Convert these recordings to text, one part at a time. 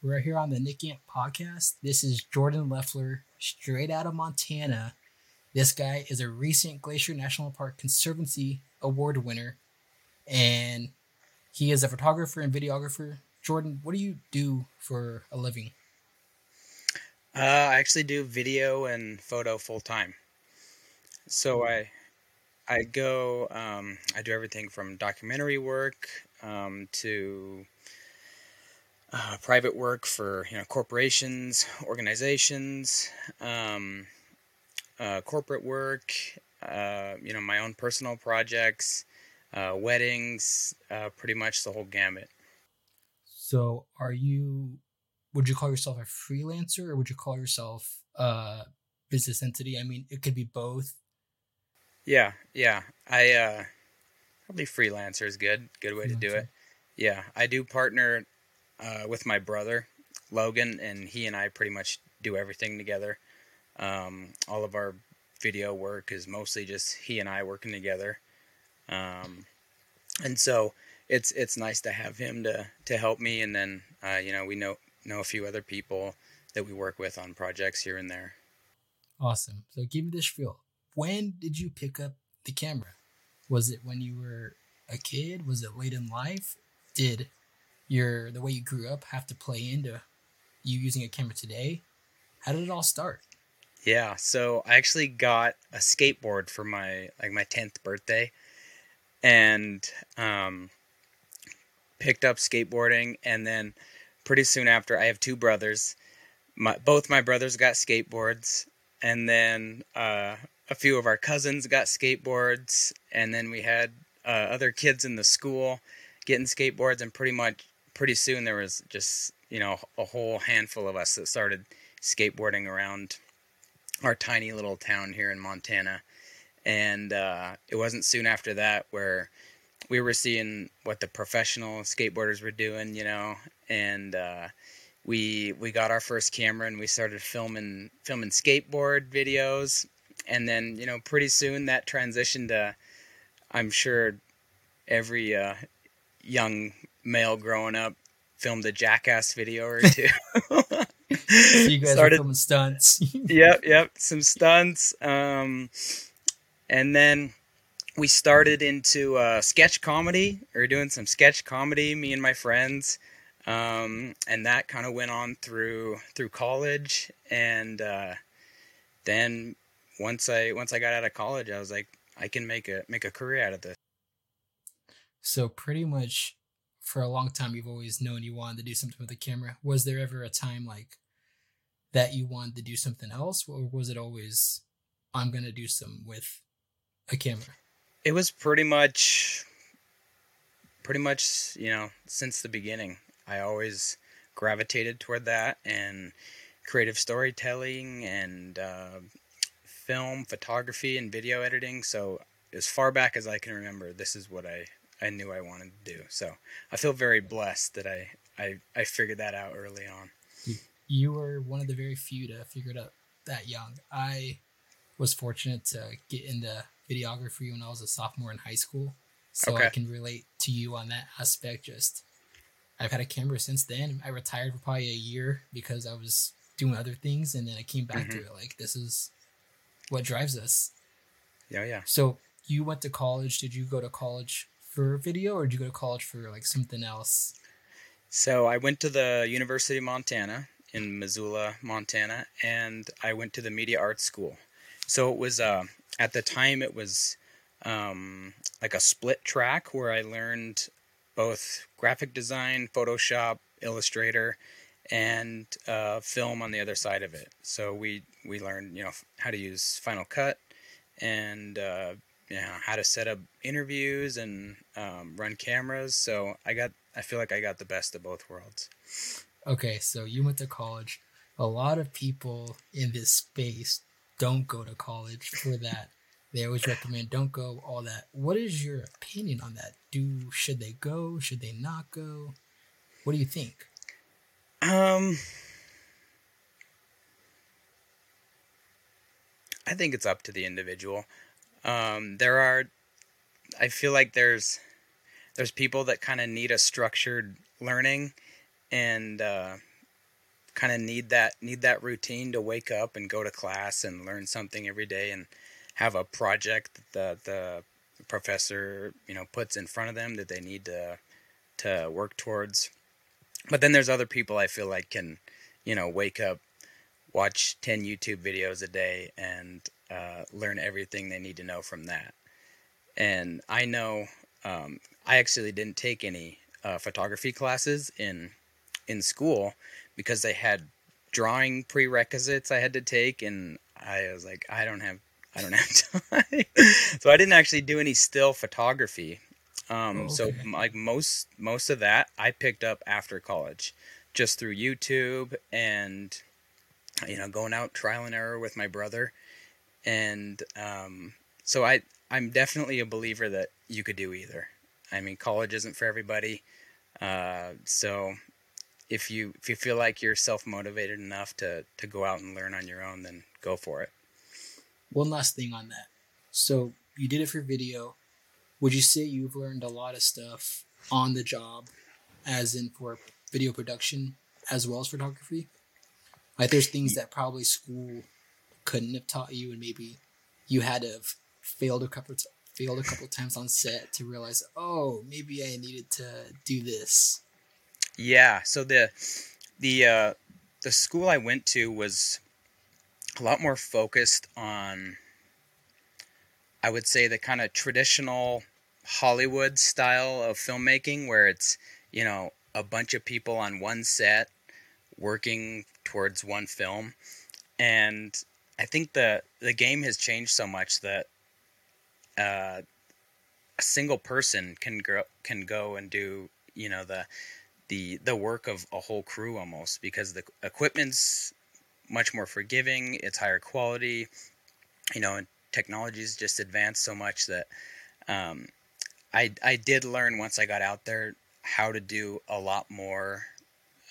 We're here on the Nick podcast. This is Jordan Lefler, straight out of Montana. This guy is a recent Glacier National Park Conservancy Award winner, and he is a photographer and videographer. Jordan, what do you do for a living? Uh, I actually do video and photo full time. So I I go um, I do everything from documentary work um, to uh, private work for you know corporations, organizations, um, uh, corporate work, uh, you know my own personal projects, uh, weddings, uh, pretty much the whole gamut. So, are you? Would you call yourself a freelancer, or would you call yourself a business entity? I mean, it could be both. Yeah, yeah. I uh, probably freelancer is good. Good way to do it. Yeah, I do partner uh, with my brother Logan, and he and I pretty much do everything together. Um, all of our video work is mostly just he and I working together, um, and so it's it's nice to have him to to help me, and then uh, you know we know know a few other people that we work with on projects here and there. Awesome. So give me this feel. When did you pick up the camera? Was it when you were a kid? Was it late in life? Did your the way you grew up have to play into you using a camera today? How did it all start? Yeah, so I actually got a skateboard for my like my 10th birthday and um picked up skateboarding and then pretty soon after I have two brothers. My both my brothers got skateboards and then uh a few of our cousins got skateboards and then we had uh, other kids in the school getting skateboards and pretty much pretty soon there was just you know a whole handful of us that started skateboarding around our tiny little town here in Montana. And uh, it wasn't soon after that where we were seeing what the professional skateboarders were doing, you know, and uh, we we got our first camera and we started filming filming skateboard videos, and then you know pretty soon that transitioned to, I'm sure, every uh, young male growing up filmed a jackass video or two. so you guys Started, filming stunts. yep, yep, some stunts. Um, and then we started into uh, sketch comedy. We were doing some sketch comedy, me and my friends, um, and that kind of went on through through college. And uh, then once I once I got out of college, I was like, I can make a make a career out of this. So pretty much for a long time you've always known you wanted to do something with the camera. Was there ever a time like that you wanted to do something else, or was it always I'm gonna do some with a camera? It was pretty much, pretty much you know since the beginning. I always gravitated toward that and creative storytelling and uh, film photography and video editing. So as far back as I can remember, this is what I I knew I wanted to do. So I feel very blessed that I I, I figured that out early on. You were one of the very few to figure it out that young. I was fortunate to get into videography when I was a sophomore in high school, so okay. I can relate to you on that aspect. Just I've had a camera since then. I retired for probably a year because I was doing other things, and then I came back mm-hmm. to it. Like this is what drives us. Yeah, yeah. So you went to college. Did you go to college for video, or did you go to college for like something else? So I went to the University of Montana in Missoula, Montana, and I went to the Media Arts School. So it was uh, at the time it was um, like a split track where I learned both graphic design, Photoshop, Illustrator, and uh, film on the other side of it. So we we learned you know how to use Final Cut and uh, you know how to set up interviews and um, run cameras. So I got I feel like I got the best of both worlds. Okay, so you went to college. A lot of people in this space don't go to college for that. they always recommend don't go all that. What is your opinion on that? Do should they go? Should they not go? What do you think? Um I think it's up to the individual. Um, there are, I feel like there's, there's people that kind of need a structured learning, and uh, kind of need that need that routine to wake up and go to class and learn something every day and have a project that the, the professor you know puts in front of them that they need to to work towards. But then there's other people I feel like can you know wake up, watch ten YouTube videos a day, and uh, learn everything they need to know from that. And I know um, I actually didn't take any uh, photography classes in in school because they had drawing prerequisites I had to take, and I was like, I don't have I don't have time, so I didn't actually do any still photography. Um, oh, okay. So like most most of that I picked up after college, just through YouTube and you know going out trial and error with my brother, and um, so I I'm definitely a believer that you could do either. I mean, college isn't for everybody. Uh, so if you if you feel like you're self motivated enough to to go out and learn on your own, then go for it. One last thing on that. So you did it for video. Would you say you've learned a lot of stuff on the job, as in for video production as well as photography? Like there's things that probably school couldn't have taught you, and maybe you had to have failed a couple failed a couple times on set to realize, oh, maybe I needed to do this. Yeah. So the the uh, the school I went to was a lot more focused on, I would say, the kind of traditional Hollywood style of filmmaking, where it's you know a bunch of people on one set working towards one film, and I think the the game has changed so much that uh, a single person can grow, can go and do you know the the the work of a whole crew almost because the equipment's much more forgiving it's higher quality you know and technology's just advanced so much that um, I I did learn once I got out there how to do a lot more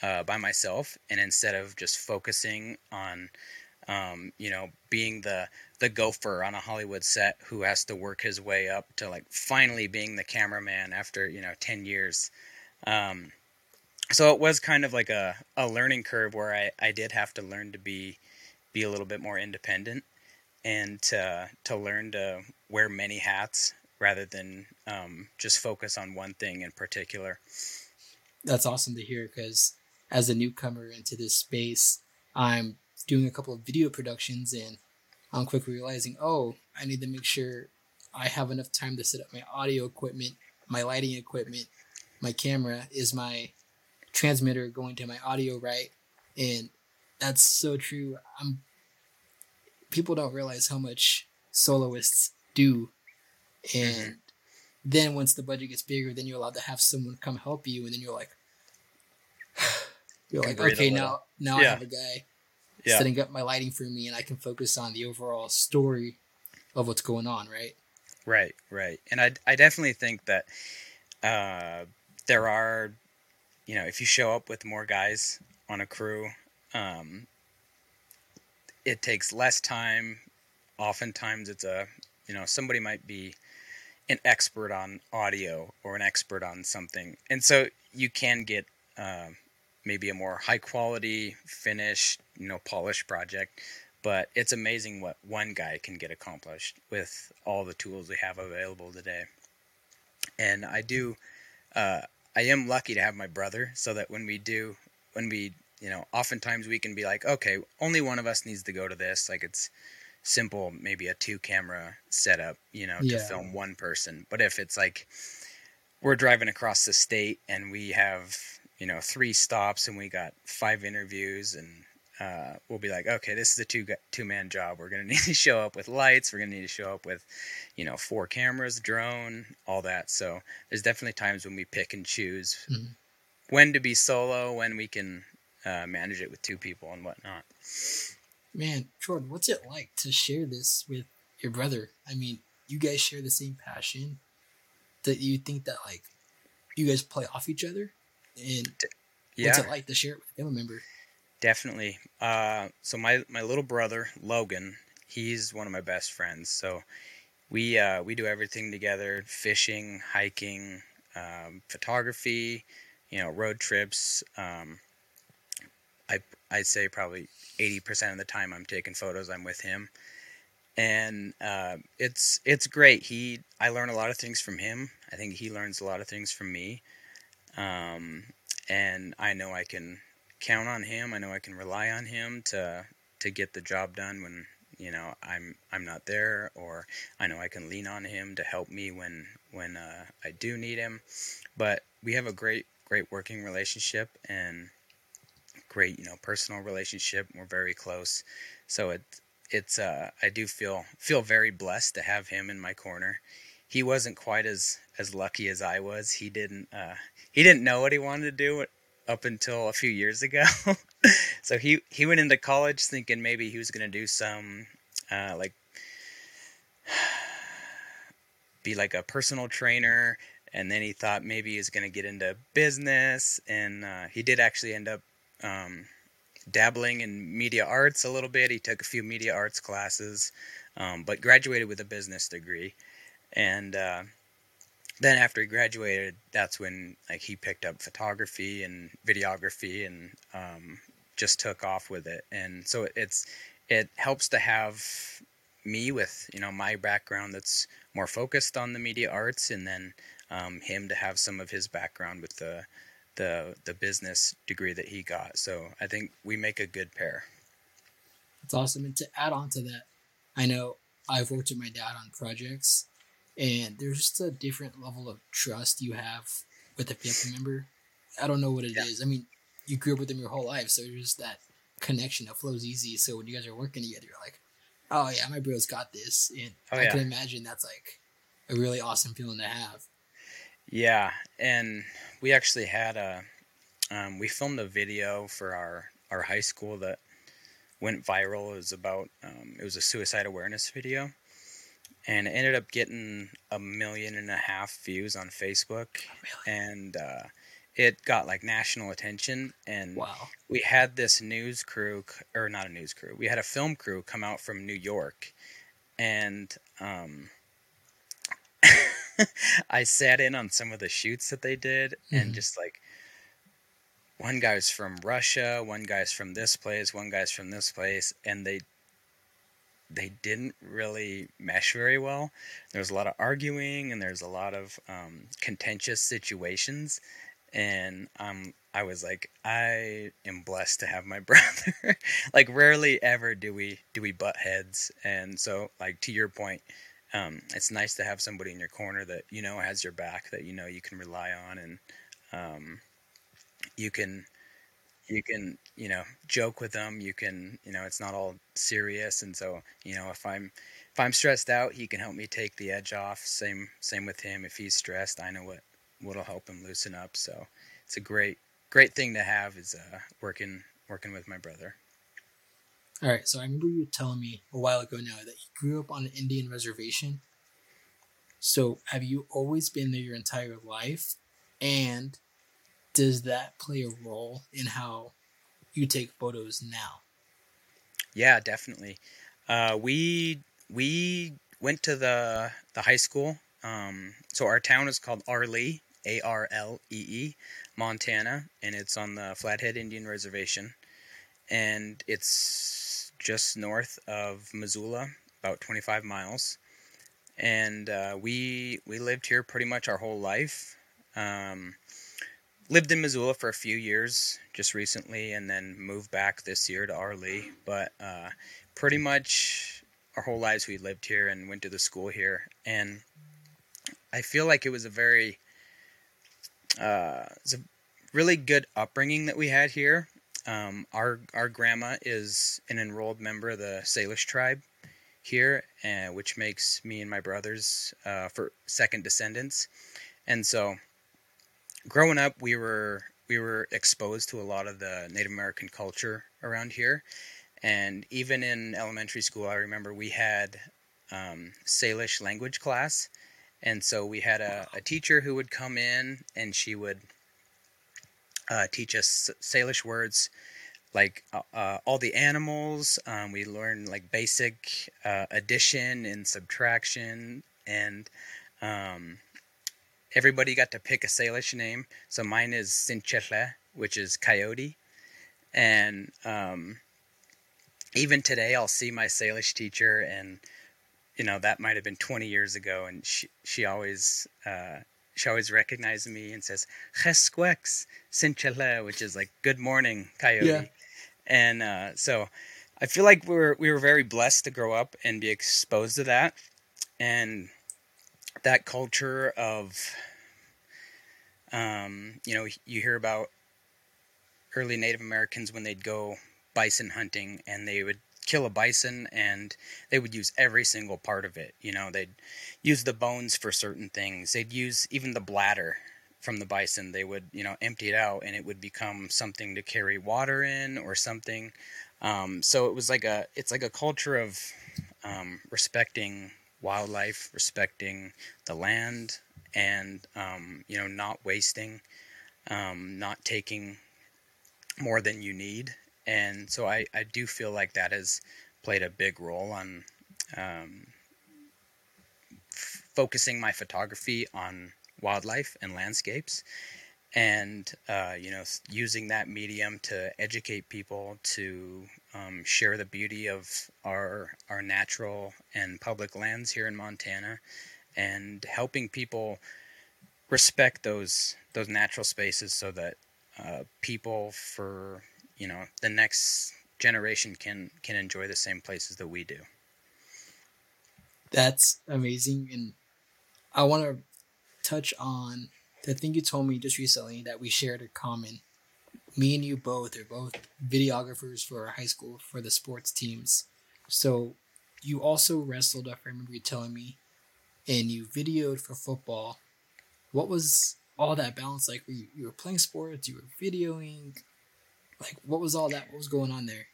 uh, by myself and instead of just focusing on um, you know being the the gopher on a Hollywood set who has to work his way up to like finally being the cameraman after you know 10 years um, so it was kind of like a, a learning curve where I, I did have to learn to be be a little bit more independent and to to learn to wear many hats rather than um, just focus on one thing in particular. That's awesome to hear because as a newcomer into this space i'm doing a couple of video productions and I'm quickly realizing, oh, I need to make sure I have enough time to set up my audio equipment, my lighting equipment, my camera is my transmitter going to my audio right, and that's so true. I'm people don't realize how much soloists do, and mm-hmm. then once the budget gets bigger, then you're allowed to have someone come help you, and then you're like, you're like, okay, now now yeah. I have a guy yeah. setting up my lighting for me, and I can focus on the overall story of what's going on. Right. Right. Right. And I I definitely think that uh, there are, you know, if you show up with more guys on a crew, um, it takes less time. Oftentimes, it's a you know somebody might be an expert on audio or an expert on something, and so you can get uh, maybe a more high quality finished you know polished project but it's amazing what one guy can get accomplished with all the tools we have available today. And i do uh, i am lucky to have my brother so that when we do when we you know oftentimes we can be like okay only one of us needs to go to this. Like it's simple maybe a two camera setup you know yeah. to film one person. But if it's like we're driving across the state and we have you know three stops and we got five interviews and uh, we'll be like, okay, this is a two two man job. We're gonna need to show up with lights. We're gonna need to show up with, you know, four cameras, drone, all that. So there's definitely times when we pick and choose mm-hmm. when to be solo, when we can uh, manage it with two people and whatnot. Man, Jordan, what's it like to share this with your brother? I mean, you guys share the same passion. That you think that like you guys play off each other? And yeah. what's it like to share it with a family member? Definitely. Uh, so my my little brother Logan, he's one of my best friends. So we uh, we do everything together: fishing, hiking, um, photography, you know, road trips. Um, I I'd say probably 80% of the time I'm taking photos, I'm with him. And uh, it's it's great. He I learn a lot of things from him. I think he learns a lot of things from me. Um, and I know I can count on him. I know I can rely on him to to get the job done when you know I'm I'm not there, or I know I can lean on him to help me when when uh, I do need him. But we have a great great working relationship and great you know personal relationship. We're very close, so it it's uh I do feel feel very blessed to have him in my corner. He wasn't quite as as lucky as I was. He didn't uh he didn't know what he wanted to do up until a few years ago. so he he went into college thinking maybe he was going to do some uh like be like a personal trainer and then he thought maybe he was going to get into business and uh, he did actually end up um, dabbling in media arts a little bit. He took a few media arts classes, um, but graduated with a business degree. And uh, then after he graduated, that's when like he picked up photography and videography and um, just took off with it. And so it's it helps to have me with you know my background that's more focused on the media arts, and then um, him to have some of his background with the the the business degree that he got. So I think we make a good pair. That's awesome. And to add on to that, I know I've worked with my dad on projects, and there's just a different level of trust you have with a family member. I don't know what it yeah. is. I mean, you grew up with them your whole life, so there's just that connection that flows easy. So when you guys are working together, you're like, "Oh yeah, my bro's got this," and oh, I yeah. can imagine that's like a really awesome feeling to have. Yeah, and we actually had a um, we filmed a video for our our high school that went viral. It was about um, it was a suicide awareness video, and it ended up getting a million and a half views on Facebook, and uh, it got like national attention. And wow. we had this news crew, or not a news crew, we had a film crew come out from New York, and um, I sat in on some of the shoots that they did mm-hmm. and just like one guy's from Russia, one guy's from this place, one guy's from this place, and they they didn't really mesh very well. There's a lot of arguing and there's a lot of um, contentious situations, and um, I was like, I am blessed to have my brother. like, rarely ever do we do we butt heads, and so like to your point, um, it's nice to have somebody in your corner that you know has your back, that you know you can rely on, and um, you can you can you know joke with them. You can you know it's not all serious, and so you know if I'm if I'm stressed out, he can help me take the edge off. Same same with him. If he's stressed, I know what what'll help him loosen up. So it's a great great thing to have is uh, working working with my brother. All right, so I remember you telling me a while ago now that you grew up on an Indian reservation. So have you always been there your entire life? And does that play a role in how you take photos now? Yeah, definitely. Uh, we we went to the the high school. Um, so our town is called Arlee, A R L E E, Montana, and it's on the Flathead Indian Reservation, and it's just north of Missoula, about 25 miles. And uh, we we lived here pretty much our whole life. Um, lived in Missoula for a few years just recently, and then moved back this year to Arlee. But uh, pretty much our whole lives we lived here and went to the school here. And I feel like it was a very uh, it's a really good upbringing that we had here. Um, our our grandma is an enrolled member of the Salish tribe here, uh, which makes me and my brothers uh, for second descendants. And so, growing up, we were we were exposed to a lot of the Native American culture around here, and even in elementary school, I remember we had um, Salish language class, and so we had a, a teacher who would come in, and she would uh, teach us Salish words like uh, uh, all the animals. Um, we learned like basic uh, addition and subtraction, and um, everybody got to pick a Salish name. So mine is Sinchetle, which is coyote, and um, even today I'll see my Salish teacher and you know that might have been 20 years ago and she she always uh, she always recognizes me and says "Chesquex Sinchele," which is like "Good morning, Coyote." Yeah. And uh, so I feel like we were we were very blessed to grow up and be exposed to that, and that culture of, um, you know, you hear about early Native Americans when they'd go bison hunting and they would kill a bison and they would use every single part of it. You know, they'd use the bones for certain things. They'd use even the bladder from the bison. They would, you know, empty it out and it would become something to carry water in or something. Um, so it was like a, it's like a culture of um, respecting wildlife, respecting the land, and um, you know, not wasting, um, not taking more than you need. And so I, I do feel like that has played a big role on um, f- focusing my photography on wildlife and landscapes and uh, you know using that medium to educate people to um, share the beauty of our our natural and public lands here in Montana and helping people respect those those natural spaces so that uh, people for you know the next generation can can enjoy the same places that we do. That's amazing and i want to touch on the thing you told me just recently that we shared a common me and you both are both videographers for our high school for the sports teams. So you also wrestled if i remember you telling me and you videoed for football. What was all that balance like? Were you, you were playing sports you were videoing? Like what was all that? What was going on there?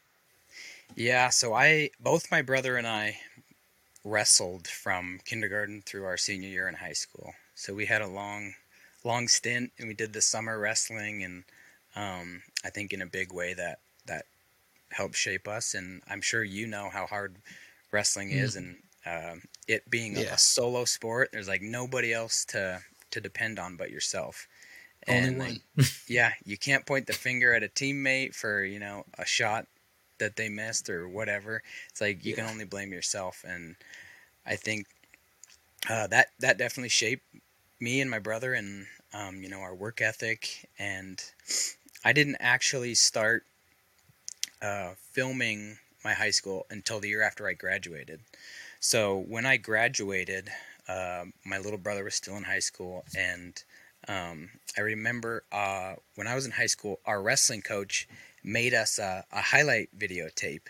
Yeah so i both my brother and i wrestled from kindergarten through our senior year in high school. So we had a long long stint and we did the summer wrestling and um, i think in a big way that that helped shape us and i'm sure you know how hard wrestling mm. is and uh, it being yeah. a, a solo sport there's like nobody else to to depend on but yourself and Only one. yeah, you can't point the finger at a teammate for you know a shot that they missed or whatever. It's like you yeah. can only blame yourself, and I think uh, that that definitely shaped me and my brother, and um, you know our work ethic. And I didn't actually start uh, filming my high school until the year after I graduated. So when I graduated, uh, my little brother was still in high school, and um, I remember uh, when I was in high school, our wrestling coach made us a, a highlight videotape,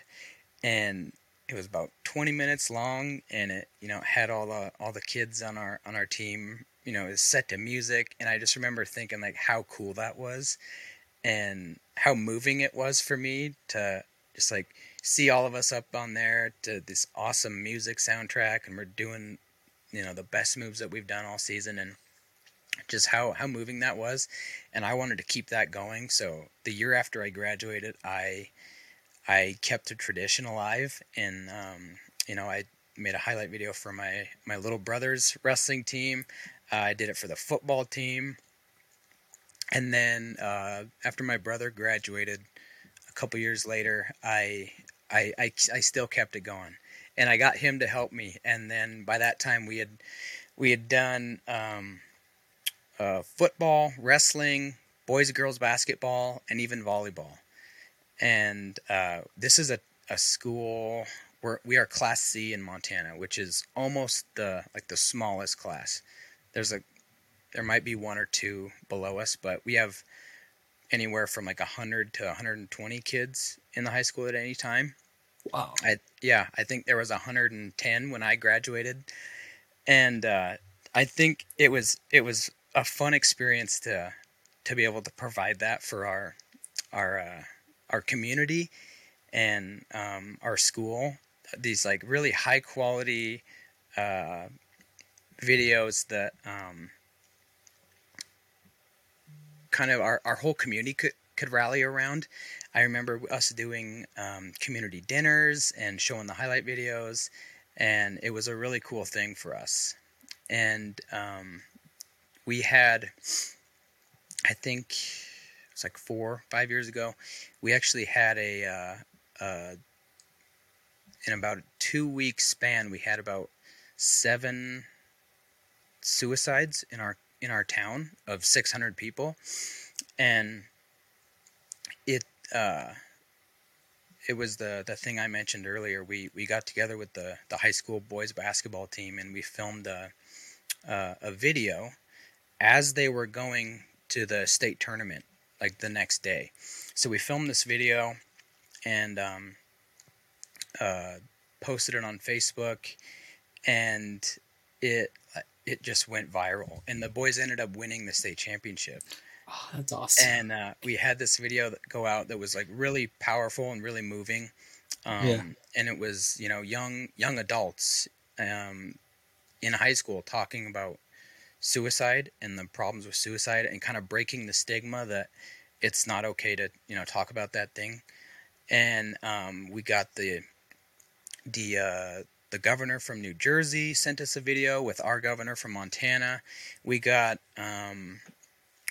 and it was about 20 minutes long, and it you know had all the all the kids on our on our team. You know, set to music, and I just remember thinking like how cool that was, and how moving it was for me to just like see all of us up on there to this awesome music soundtrack, and we're doing you know the best moves that we've done all season, and just how how moving that was. And I wanted to keep that going. So the year after I graduated I I kept the tradition alive and um, you know I made a highlight video for my my little brother's wrestling team. Uh, I did it for the football team and then uh, after my brother graduated a couple years later I, I I I still kept it going and I got him to help me and then by that time we had we had done um, uh, football, wrestling, boys and girls basketball, and even volleyball. And uh, this is a, a school where we are Class C in Montana, which is almost the like the smallest class. There's a there might be one or two below us, but we have anywhere from like 100 to 120 kids in the high school at any time. Wow. I yeah, I think there was 110 when I graduated, and uh, I think it was it was a fun experience to to be able to provide that for our our uh, our community and um, our school. These like really high quality uh, videos that um, kind of our, our whole community could could rally around. I remember us doing um, community dinners and showing the highlight videos, and it was a really cool thing for us. And um, we had, I think, it's like four, five years ago, we actually had a, uh, uh, in about a two week span, we had about seven suicides in our in our town of 600 people, and it uh, it was the the thing I mentioned earlier. We we got together with the the high school boys basketball team, and we filmed a uh, a video as they were going to the state tournament like the next day. So we filmed this video and um, uh, posted it on Facebook, and it it just went viral. And the boys ended up winning the state championship. Oh, that's awesome. And uh, we had this video that go out that was like really powerful and really moving. Um, yeah. And it was you know young young adults um, in high school talking about suicide and the problems with suicide and kind of breaking the stigma that it's not okay to you know talk about that thing and um, we got the the uh, the governor from New Jersey sent us a video with our governor from Montana. We got um,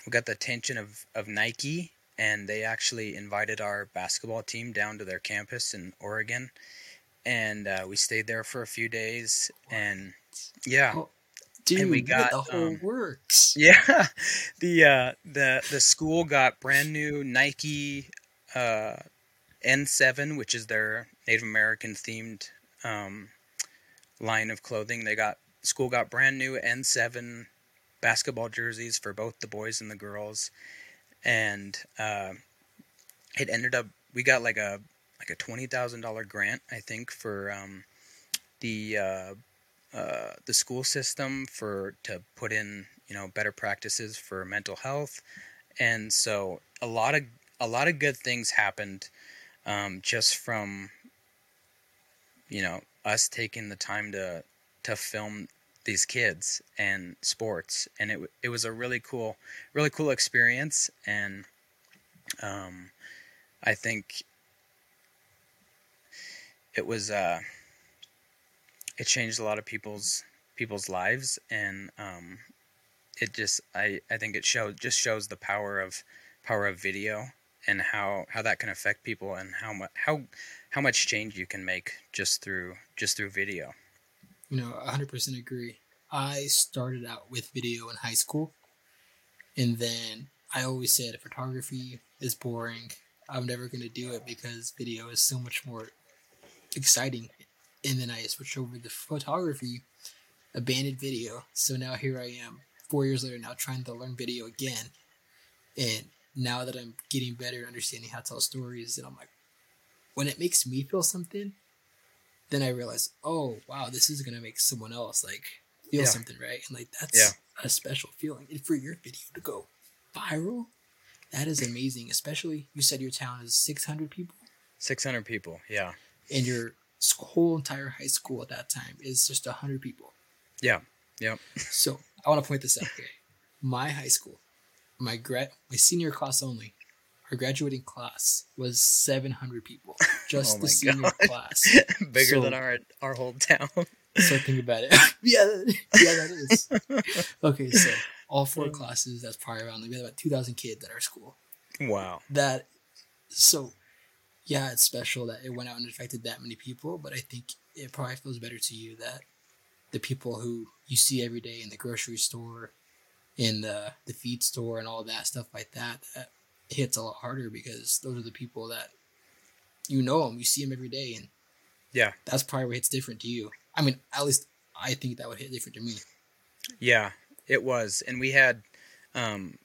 we got the attention of, of Nike, and they actually invited our basketball team down to their campus in Oregon, and uh, we stayed there for a few days. And yeah, oh, Dude, and we got the whole um, works. Yeah, the uh, the the school got brand new Nike uh, N7, which is their Native American themed um, line of clothing. They got school got brand new N7 basketball jerseys for both the boys and the girls, and uh, it ended up we got like a like a twenty thousand dollar grant I think for um, the uh, uh, the school system for to put in you know better practices for mental health, and so a lot of a lot of good things happened um, just from you know us taking the time to to film these kids and sports. And it it was a really cool really cool experience. And um, I think it was uh, it changed a lot of people's people's lives. And um, it just I, I think it shows just shows the power of power of video and how, how that can affect people and how much how how much change you can make just through just through video. You know, 100% agree. I started out with video in high school and then I always said photography is boring. I'm never going to do it because video is so much more exciting and then I switched over to photography, abandoned video. So now here I am, four years later, now trying to learn video again. And now that I'm getting better at understanding how to tell stories, and I'm like, when it makes me feel something, then I realize, oh wow, this is gonna make someone else like feel yeah. something, right? And like that's yeah. a special feeling. And for your video to go viral, that is amazing. Especially you said your town is 600 people. 600 people, yeah. And you're whole entire high school at that time is just 100 people. Yeah. Yep. So I want to point this out. Okay. My high school, my grad, my senior class only, our graduating class was 700 people. Just oh the senior God. class. Bigger so, than our our whole town. so think about it. yeah, yeah, that is. Okay, so all four mm. classes, that's probably around, we had about 2,000 kids at our school. Wow. That, so yeah, it's special that it went out and affected that many people, but I think it probably feels better to you that the people who you see every day in the grocery store, in the the feed store, and all that stuff like that, that hits a lot harder because those are the people that you know them, you see them every day, and yeah, that's probably what hits different to you. I mean, at least I think that would hit different to me. Yeah, it was, and we had um,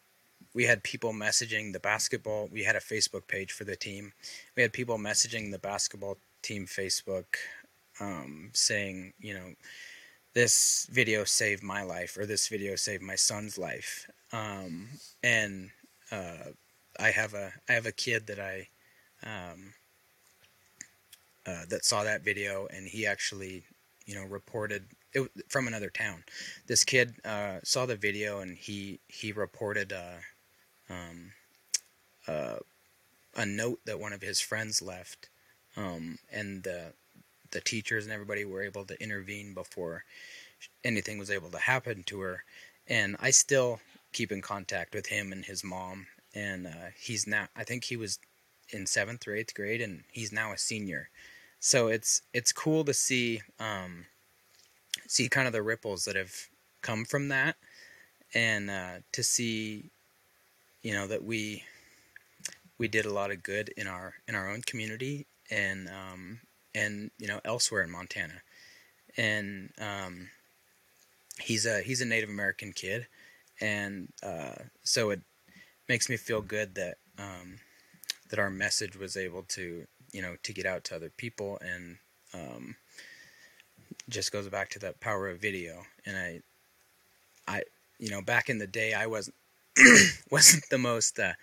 we had people messaging the basketball. We had a Facebook page for the team. We had people messaging the basketball team Facebook, um, saying, you know, this video saved my life or this video saved my son's life. Um, and uh, I have a I have a kid that I um, uh, that saw that video and he actually you know reported it from another town. This kid uh, saw the video and he he reported uh, um, uh, a note that one of his friends left, um, and the the teachers and everybody were able to intervene before anything was able to happen to her. And I still keep in contact with him and his mom, and uh, he's now I think he was in seventh or eighth grade, and he's now a senior. So it's it's cool to see um, see kind of the ripples that have come from that, and uh, to see you know that we we did a lot of good in our in our own community and um, and you know elsewhere in Montana, and um, he's a he's a Native American kid, and uh, so it makes me feel good that um, that our message was able to you know to get out to other people and um, just goes back to that power of video. And I I you know back in the day I wasn't wasn't the most uh,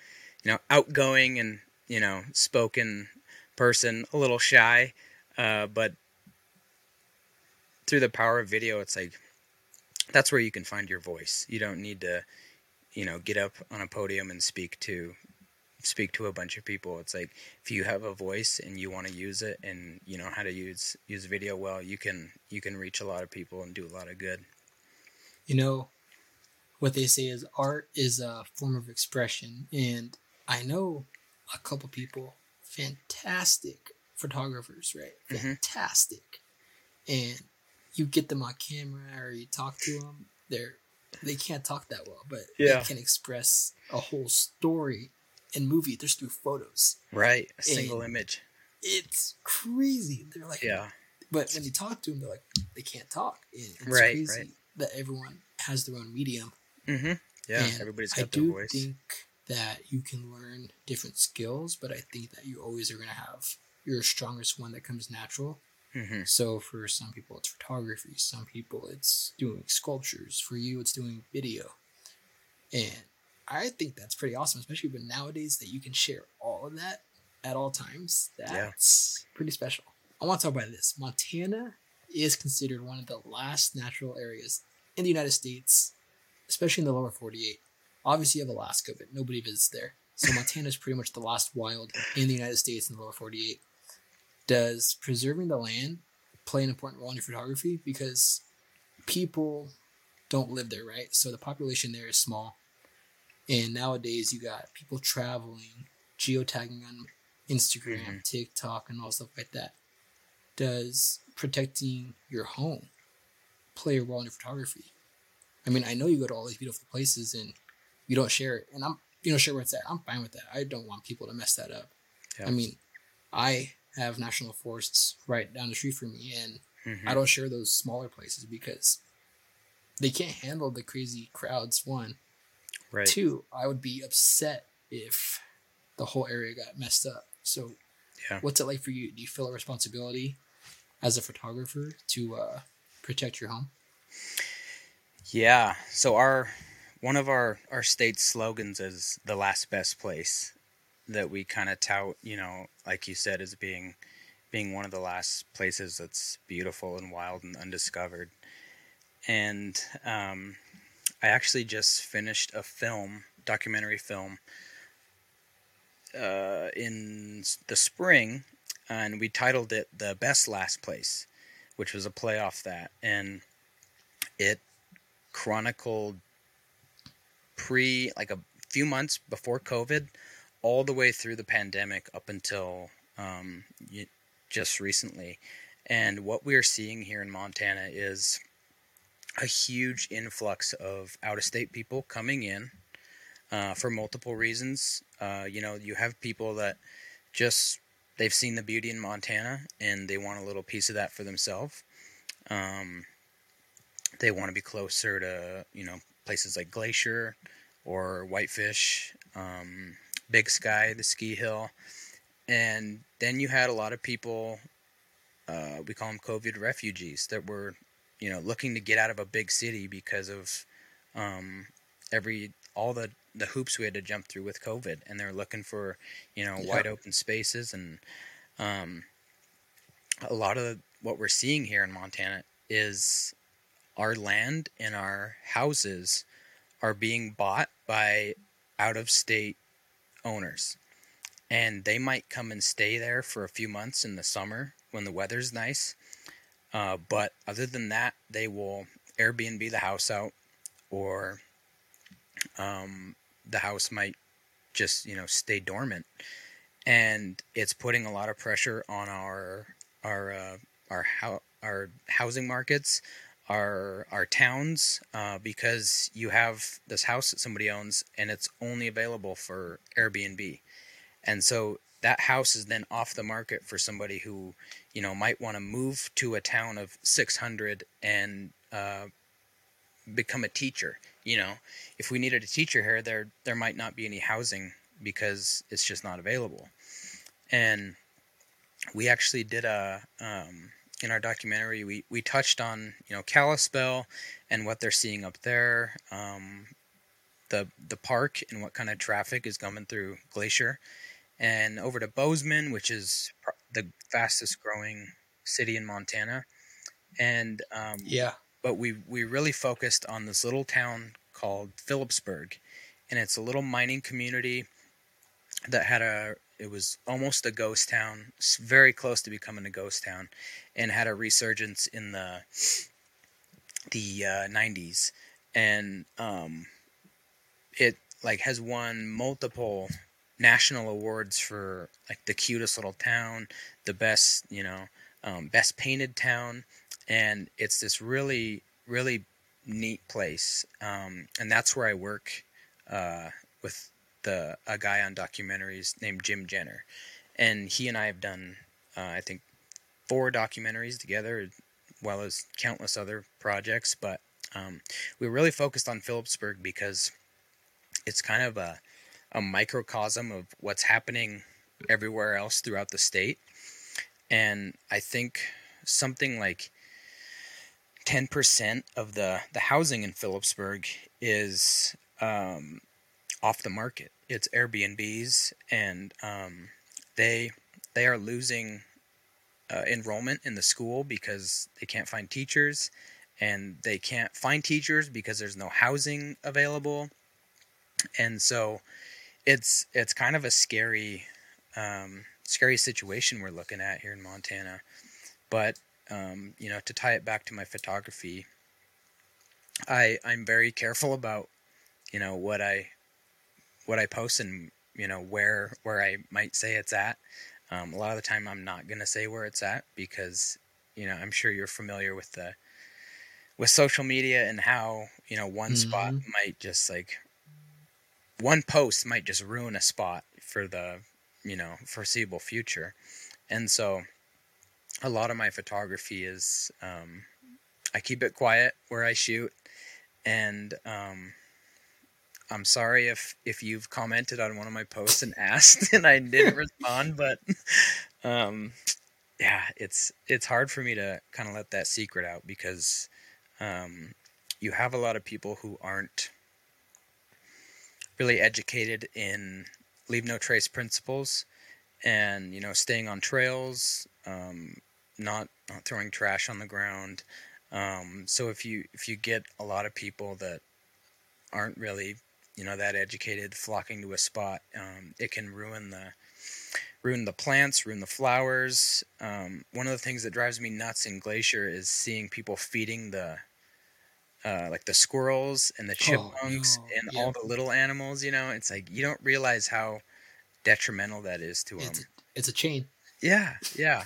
you know outgoing and you know spoken person a little shy uh, but through the power of video it's like that's where you can find your voice. You don't need to, you know, get up on a podium and speak to speak to a bunch of people. It's like if you have a voice and you want to use it and you know how to use use video well, you can you can reach a lot of people and do a lot of good. You know, what they say is art is a form of expression and I know a couple people fantastic photographers, right? Mm-hmm. Fantastic. And you get them on camera or you talk to them, they're they can't talk that well, but yeah. they can express a whole story in movie just through photos. Right, a single and image. It's crazy. They're like, yeah. But when you talk to them, they're like, they can't talk. it's right, crazy right. that everyone has their own medium. Mm-hmm. Yeah, and everybody's got I their voice. I do think that you can learn different skills, but I think that you always are going to have your strongest one that comes natural. Mm-hmm. So for some people, it's photography. Some people, it's doing sculptures. For you, it's doing video. And I think that's pretty awesome, especially when nowadays that you can share all of that at all times. That's yeah. pretty special. I want to talk about this. Montana is considered one of the last natural areas in the United States, especially in the lower 48. Obviously, you have Alaska, but nobody visits there. So Montana is pretty much the last wild in the United States in the lower 48 does preserving the land play an important role in your photography? Because people don't live there, right? So the population there is small. And nowadays you got people traveling, geotagging on Instagram, mm-hmm. TikTok, and all stuff like that. Does protecting your home play a role in your photography? I mean, I know you go to all these beautiful places and you don't share it, and I'm you know share where it's at. I'm fine with that. I don't want people to mess that up. Yeah. I mean, I have national forests right down the street from me, and mm-hmm. I don't share those smaller places because they can't handle the crazy crowds. One, right. Two, I would be upset if the whole area got messed up. So, yeah. what's it like for you? Do you feel a responsibility as a photographer to uh, protect your home? Yeah. So our one of our our state slogans is the last best place, that we kind of tout, you know, like you said, as being being one of the last places that's beautiful and wild and undiscovered. And um, I actually just finished a film, documentary film, uh, in the spring, and we titled it "The Best Last Place," which was a play off that, and it chronicled pre, like a few months before COVID all the way through the pandemic up until um, just recently. And what we are seeing here in Montana is a huge influx of out of state people coming in uh, for multiple reasons. Uh, you know, you have people that just they've seen the beauty in Montana and they want a little piece of that for themselves. Um, they want to be closer to you know places like Glacier or Whitefish. Um, Big Sky, the ski hill, and then you had a lot of people. Uh, we call them COVID refugees that were, you know, looking to get out of a big city because of um, every all the the hoops we had to jump through with COVID, and they're looking for, you know, yep. wide open spaces, and um, a lot of what we're seeing here in Montana is our land and our houses are being bought by out of state owners. And they might come and stay there for a few months in the summer when the weather's nice. Uh, but other than that, they will Airbnb the house out, or um, the house might just you know stay dormant, and it's putting a lot of pressure on our our uh, our our housing markets, our our towns, uh, because you have this house that somebody owns and it's only available for Airbnb, and so that house is then off the market for somebody who you know might want to move to a town of 600 and uh, become a teacher you know? If we needed a teacher here there there might not be any housing because it's just not available. And we actually did a um, in our documentary we we touched on you know Kalispell and what they're seeing up there um, the the park and what kind of traffic is coming through Glacier. And over to Bozeman which is the fastest growing city in Montana. And um, yeah. but we we really focused on this little town called Philipsburg, and it's a little mining community that had a it was almost a ghost town, very close to becoming a ghost town, and had a resurgence in the the uh, 90s, and um, it like has won multiple national awards for like the cutest little town, the best you know um, best painted town, and it's this really really neat place. Um, and that's where i work uh, with a guy on documentaries named jim jenner. And he and i have done uh, i think four documentaries together as well as countless other projects. But um, we really focused on philipsburg because it's kind of a, a microcosm of what's happening everywhere else throughout the state. And i think something like 10% of the, the housing in Philipsburg is um, off the market. It's Airbnbs, and um, they they are losing uh, enrollment in the school because they can't find teachers, and they can't find teachers because there's no housing available, and so it's it's kind of a scary um, scary situation we're looking at here in Montana. But um, you know, to tie it back to my photography, I I'm very careful about, you know, what I what I post and you know where where I might say it's at. Um, a lot of the time, I'm not gonna say where it's at because you know I'm sure you're familiar with the with social media and how you know one mm-hmm. spot might just like one post might just ruin a spot for the you know foreseeable future, and so a lot of my photography is um, I keep it quiet where I shoot, and um, I'm sorry if if you've commented on one of my posts and asked and I didn't respond, but um, yeah, it's it's hard for me to kind of let that secret out because um, you have a lot of people who aren't really educated in leave no trace principles and you know staying on trails um, not not throwing trash on the ground. Um, so if you if you get a lot of people that aren't really you know that educated flocking to a spot, um, it can ruin the ruin the plants, ruin the flowers. Um, one of the things that drives me nuts in Glacier is seeing people feeding the uh, like the squirrels and the oh, chipmunks oh, and yeah. all the little animals. You know, it's like you don't realize how detrimental that is to it's them. A, it's a chain. Yeah, yeah.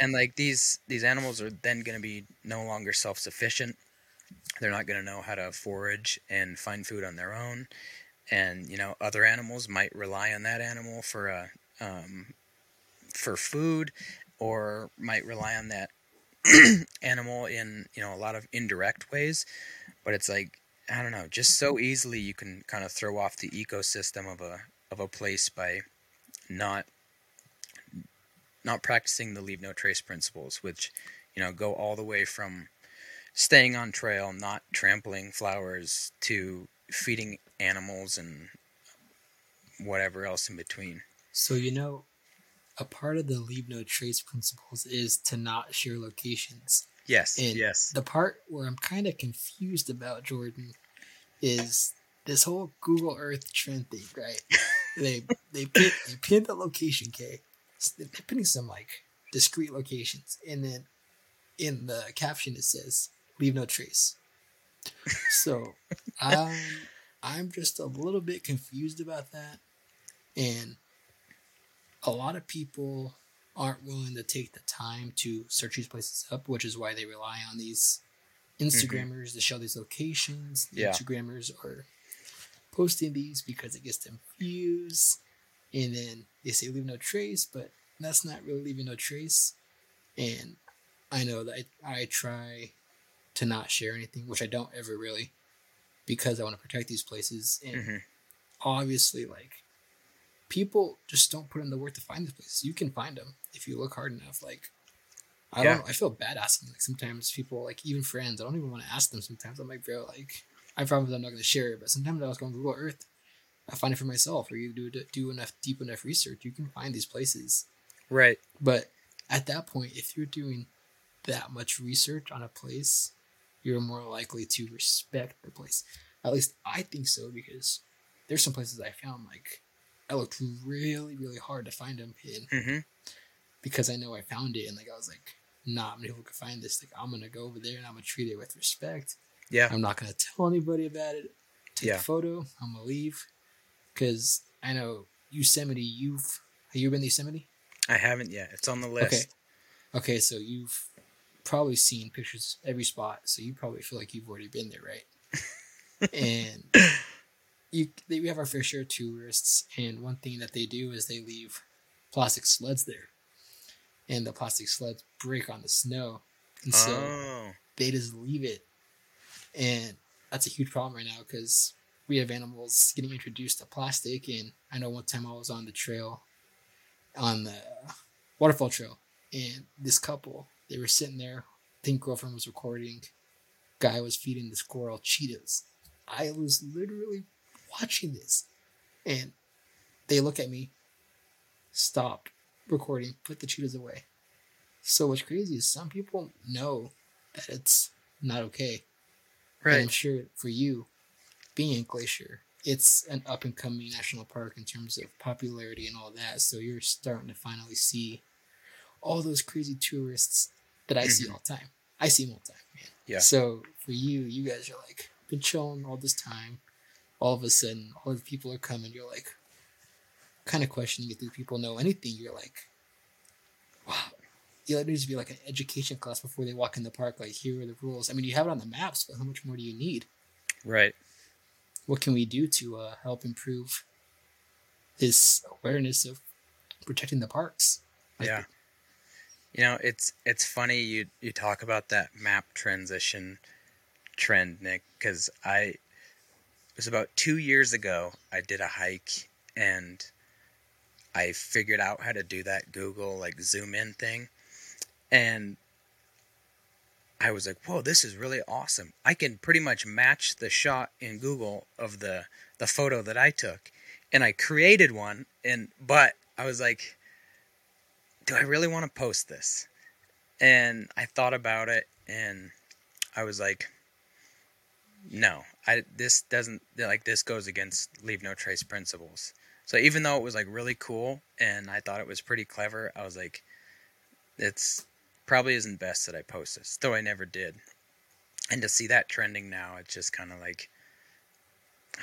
and like these these animals are then going to be no longer self-sufficient. They're not going to know how to forage and find food on their own. And you know, other animals might rely on that animal for a um, for food, or might rely on that animal in you know a lot of indirect ways. But it's like I don't know, just so easily you can kind of throw off the ecosystem of a of a place by not not practicing the leave no trace principles, which you know go all the way from staying on trail, not trampling flowers, to feeding animals and whatever else in between. So you know, a part of the leave no trace principles is to not share locations. Yes. And yes. The part where I'm kind of confused about Jordan is this whole Google Earth trend thing, right? they they pin, they pin the location, okay? they're putting some like discrete locations, and then in the caption it says "Leave no trace." so, um, I'm just a little bit confused about that. And a lot of people aren't willing to take the time to search these places up, which is why they rely on these mm-hmm. Instagrammers mm-hmm. to show these locations. The yeah. Instagrammers are posting these because it gets them views. And then they say leave no trace, but that's not really leaving no trace. And I know that I, I try to not share anything, which I don't ever really, because I want to protect these places. And mm-hmm. obviously, like people just don't put in the work to find these places. You can find them if you look hard enough. Like I don't. I feel bad asking. Like sometimes people, like even friends, I don't even want to ask them. Sometimes I'm like, bro, like I promise I'm not going to share it. But sometimes I was going Google Earth. I find it for myself, or you do do enough deep enough research, you can find these places. Right. But at that point, if you're doing that much research on a place, you're more likely to respect the place. At least I think so because there's some places I found like I looked really really hard to find them in mm-hmm. because I know I found it and like I was like, not many people can find this. Like I'm gonna go over there and I'm gonna treat it with respect. Yeah, I'm not gonna tell anybody about it. Take yeah. a photo. I'm gonna leave because I know Yosemite. You've have you been to Yosemite? I haven't yet. It's on the list. Okay. Okay, so you've probably seen pictures every spot, so you probably feel like you've already been there, right? and you, they, we have our fair share of tourists, and one thing that they do is they leave plastic sleds there, and the plastic sleds break on the snow, and so oh. they just leave it, and that's a huge problem right now because we have animals getting introduced to plastic, and I know one time I was on the trail, on the waterfall trail, and this couple they were sitting there. Think girlfriend was recording. Guy was feeding the squirrel Cheetos. I was literally watching this. And they look at me, stop recording, put the Cheetos away. So what's crazy is some people know that it's not okay. Right. And I'm sure for you, being in Glacier, it's an up and coming national park in terms of popularity and all that. So you're starting to finally see all those crazy tourists that I see mm-hmm. all the time. I see them all the time, man. Yeah. So for you, you guys are like been chilling all this time. All of a sudden, all the people are coming. You're like, kind of questioning if these people know anything. You're like, wow. You know, there needs to be like an education class before they walk in the park. Like, here are the rules. I mean, you have it on the maps, but how much more do you need? Right. What can we do to uh, help improve this awareness of protecting the parks? Like, yeah. You know, it's it's funny you you talk about that map transition trend, Nick, because I it was about two years ago. I did a hike and I figured out how to do that Google like zoom in thing, and I was like, "Whoa, this is really awesome! I can pretty much match the shot in Google of the the photo that I took." And I created one, and but I was like, do I really want to post this? And I thought about it and I was like, no, I this doesn't like this goes against leave no trace principles. So even though it was like really cool and I thought it was pretty clever, I was like, it's probably isn't best that I post this, though I never did. And to see that trending now, it's just kind of like,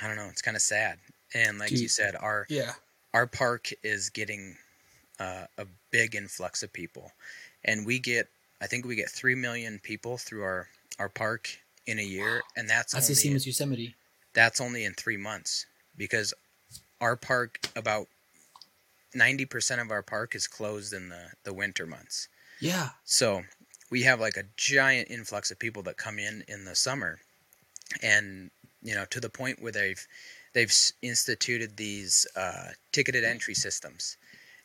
I don't know, it's kind of sad. And like you said, our yeah, our park is getting uh, a big influx of people, and we get I think we get three million people through our our park in a year, wow. and that's that's the same as Yosemite. That's only in three months because our park about ninety percent of our park is closed in the the winter months. Yeah. So we have like a giant influx of people that come in in the summer, and you know to the point where they've they've instituted these uh, ticketed entry systems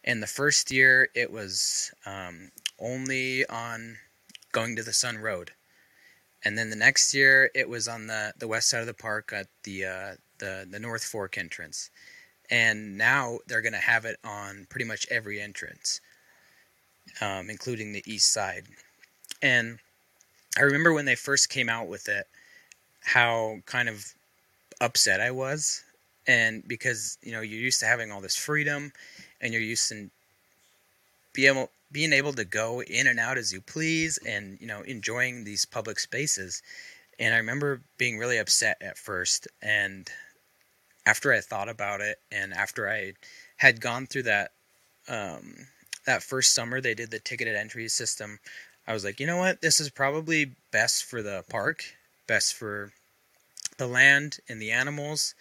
and the first year, it was um, only on going to the Sun Road. And then the next year, it was on the, the west side of the park at the, uh, the, the North Fork entrance. And now they're going to have it on pretty much every entrance, um, including the east side. And I remember when they first came out with it, how kind of upset I was. And because, you know, you're used to having all this freedom and you're used to be able being able to go in and out as you please and you know enjoying these public spaces and i remember being really upset at first and after i thought about it and after i had gone through that um, that first summer they did the ticketed entry system, I was like, you know what, this is probably best for the park, best for the land and the animals.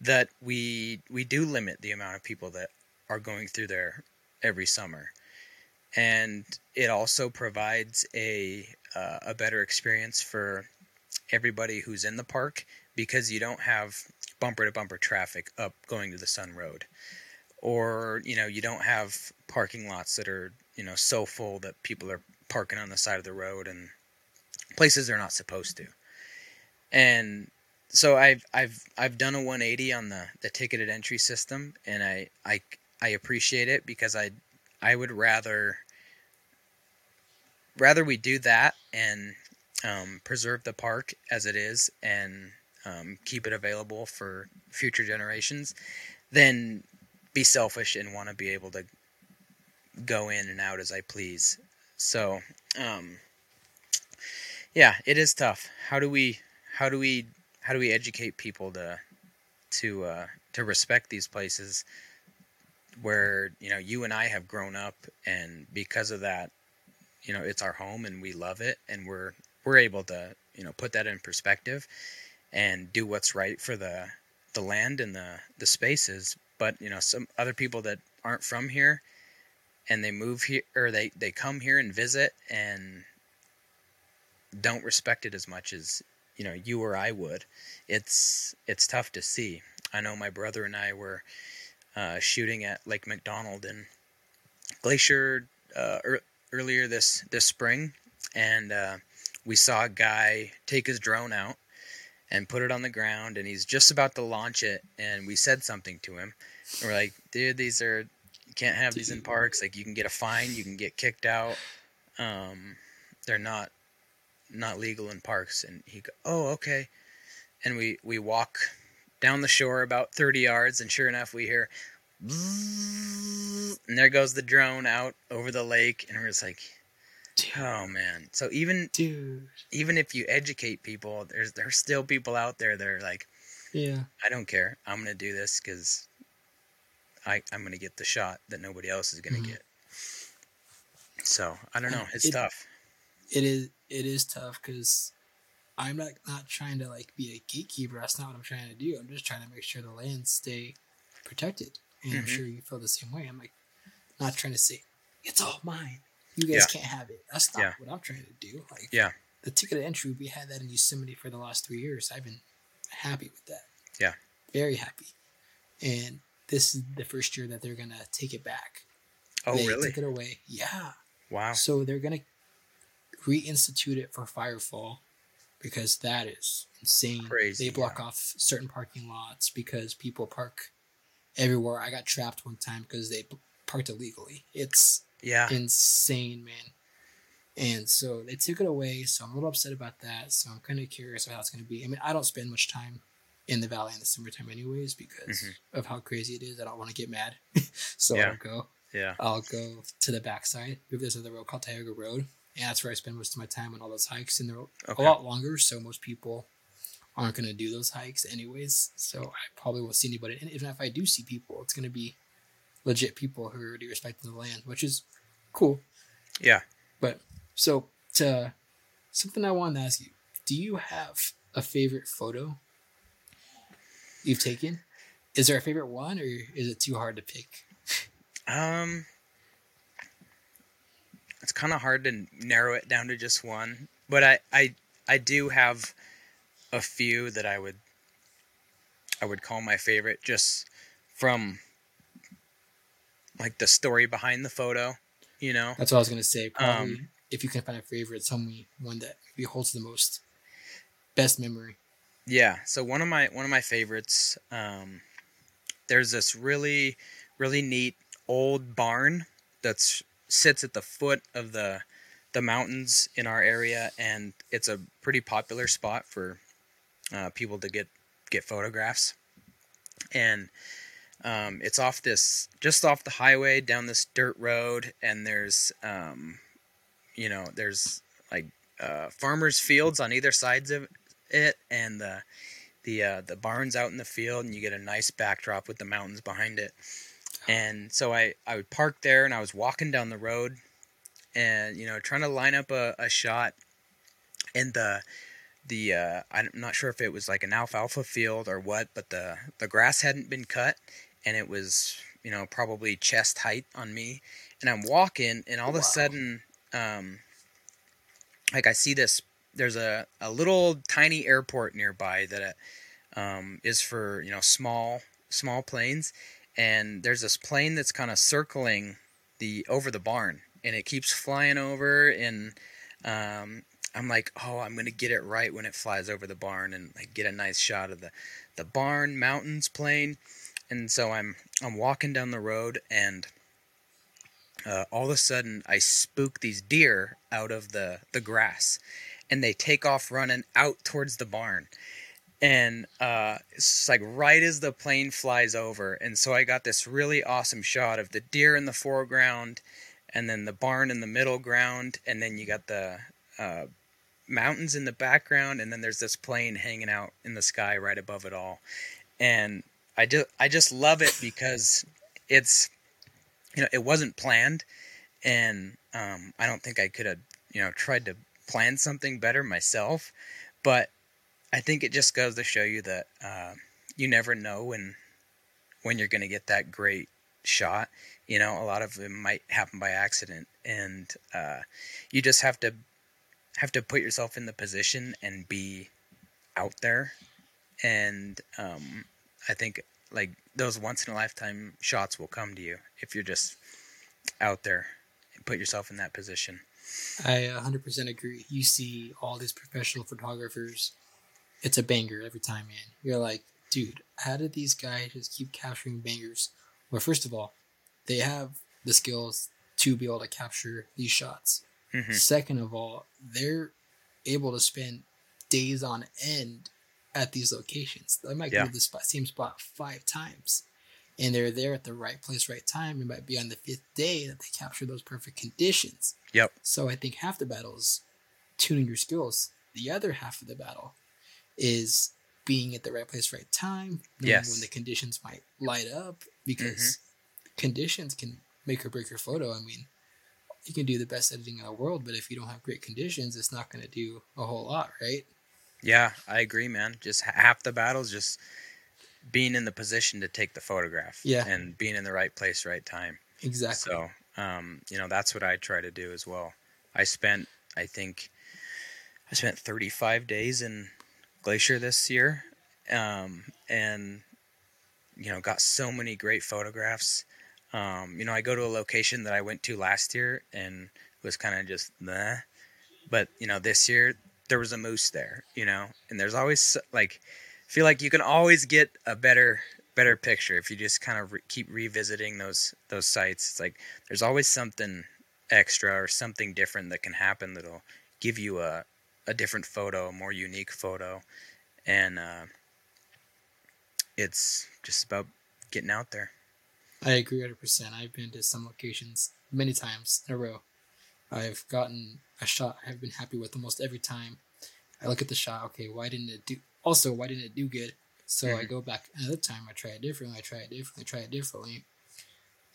That we we do limit the amount of people that are going through there every summer, and it also provides a uh, a better experience for everybody who's in the park because you don't have bumper to bumper traffic up going to the Sun Road. Or you know you don't have parking lots that are you know so full that people are parking on the side of the road and places they're not supposed to. And so i've i've i've done a 180 on the the ticketed entry system and i i i appreciate it because i i would rather rather we do that and um, preserve the park as it is and um, keep it available for future generations than be selfish and want to be able to go in and out as I please. So, um, yeah, it is tough. How do we how do we how do we educate people to to uh, to respect these places where you know you and I have grown up, and because of that, you know it's our home and we love it, and we're we're able to you know put that in perspective and do what's right for the the land and the the spaces. But you know some other people that aren't from here and they move here or they they come here and visit and don't respect it as much as you know you or I would it's it's tough to see. I know my brother and I were uh, shooting at Lake McDonald and Glacier uh, er, earlier this this spring. And uh, we saw a guy take his drone out and put it on the ground and he's just about to launch it and we said something to him. And we're like dude these are you can't have these in parks. Like you can get a fine you can get kicked out. Um, they're not not legal in parks. And he go oh okay. And we we walk down the shore about 30 yards and sure enough we hear and there goes the drone out over the lake and we're just like Dude. Oh man. So even Dude. even if you educate people, there's there's still people out there that are like, yeah, I don't care. I'm gonna do this because I I'm gonna get the shot that nobody else is gonna mm-hmm. get. So I don't know. It's it, tough. It is. It is tough because I'm not not trying to like be a gatekeeper. That's not what I'm trying to do. I'm just trying to make sure the lands stay protected. And mm-hmm. I'm sure you feel the same way. I'm like not trying to say it's all mine you guys yeah. can't have it. That's not yeah. what I'm trying to do. Like, yeah, the ticket of entry, we had that in Yosemite for the last three years. I've been happy with that. Yeah, very happy. And this is the first year that they're gonna take it back. Oh, they really? Took it away. Yeah. Wow. So they're gonna reinstitute it for Firefall because that is insane. Crazy. They block yeah. off certain parking lots because people park everywhere. I got trapped one time because they parked illegally. It's yeah. Insane, man. And so they took it away. So I'm a little upset about that. So I'm kind of curious about how it's going to be. I mean, I don't spend much time in the valley in the summertime, anyways, because mm-hmm. of how crazy it is. I don't want to get mad. so yeah. I'll go. Yeah. I'll go to the backside. There's a road called Tioga Road. And that's where I spend most of my time on all those hikes. And they're okay. a lot longer. So most people aren't going to do those hikes, anyways. So I probably won't see anybody. And even if I do see people, it's going to be legit people who are already respecting the land, which is cool. Yeah. But so to something I wanted to ask you: Do you have a favorite photo you've taken? Is there a favorite one, or is it too hard to pick? Um, it's kind of hard to narrow it down to just one, but I I I do have a few that I would I would call my favorite just from like the story behind the photo, you know. That's what I was gonna say. Probably um, if you can find a favorite, tell me one that maybe holds the most best memory. Yeah. So one of my one of my favorites. Um, there's this really really neat old barn that's sits at the foot of the the mountains in our area, and it's a pretty popular spot for uh, people to get get photographs. And um, it's off this, just off the highway down this dirt road, and there's, um, you know, there's like uh, farmers' fields on either sides of it, and the the uh, the barns out in the field, and you get a nice backdrop with the mountains behind it. And so I, I would park there and I was walking down the road and, you know, trying to line up a, a shot. And the, the, uh, I'm not sure if it was like an alfalfa field or what, but the, the grass hadn't been cut and it was, you know, probably chest height on me. And I'm walking and all wow. of a sudden, um, like I see this, there's a, a little tiny airport nearby that um, is for, you know, small, small planes and there's this plane that's kind of circling the over the barn and it keeps flying over and um, i'm like oh i'm gonna get it right when it flies over the barn and like get a nice shot of the the barn mountains plane. And so i'm i'm walking down the road and uh, all of a sudden i spook these deer out of the the grass and they take off running out towards the barn and uh, it's like right as the plane flies over and so i got this really awesome shot of the deer in the foreground and then the barn in the middle ground and then you got the uh, mountains in the background and then there's this plane hanging out in the sky right above it all. And i just i just love it because it's you know it wasn't planned and um, i don't think i could have you know tried to plan something better myself but I think it just goes to show you that uh, you never know when when you're going to get that great shot. You know, a lot of it might happen by accident, and uh, you just have to have to put yourself in the position and be out there. And um, I think like those once in a lifetime shots will come to you if you're just out there and put yourself in that position. I 100% agree. You see all these professional photographers it's a banger every time, man. You're like, dude, how did these guys just keep capturing bangers? Well, first of all, they have the skills to be able to capture these shots. Mm-hmm. Second of all, they're able to spend days on end at these locations. They might yeah. go to the spot, same spot five times, and they're there at the right place, right time. It might be on the fifth day that they capture those perfect conditions. Yep. So I think half the battle is tuning your skills. The other half of the battle is being at the right place, right time, yes. when the conditions might light up, because mm-hmm. conditions can make or break your photo. I mean, you can do the best editing in the world, but if you don't have great conditions, it's not going to do a whole lot, right? Yeah, I agree, man. Just half the battles, just being in the position to take the photograph. Yeah. And being in the right place, right time. Exactly. So, um, you know, that's what I try to do as well. I spent, I think, I spent 35 days in Glacier this year, um, and you know got so many great photographs. Um, you know, I go to a location that I went to last year and was kind of just meh, but you know this year there was a moose there. You know, and there's always like feel like you can always get a better better picture if you just kind of re- keep revisiting those those sites. It's like there's always something extra or something different that can happen that'll give you a a different photo, a more unique photo, and uh, it's just about getting out there. I agree 100%. I've been to some locations many times in a row. I've gotten a shot I've been happy with almost every time. I look at the shot, okay, why didn't it do also why didn't it do good? So mm-hmm. I go back another time, I try it differently, I try it differently, try it differently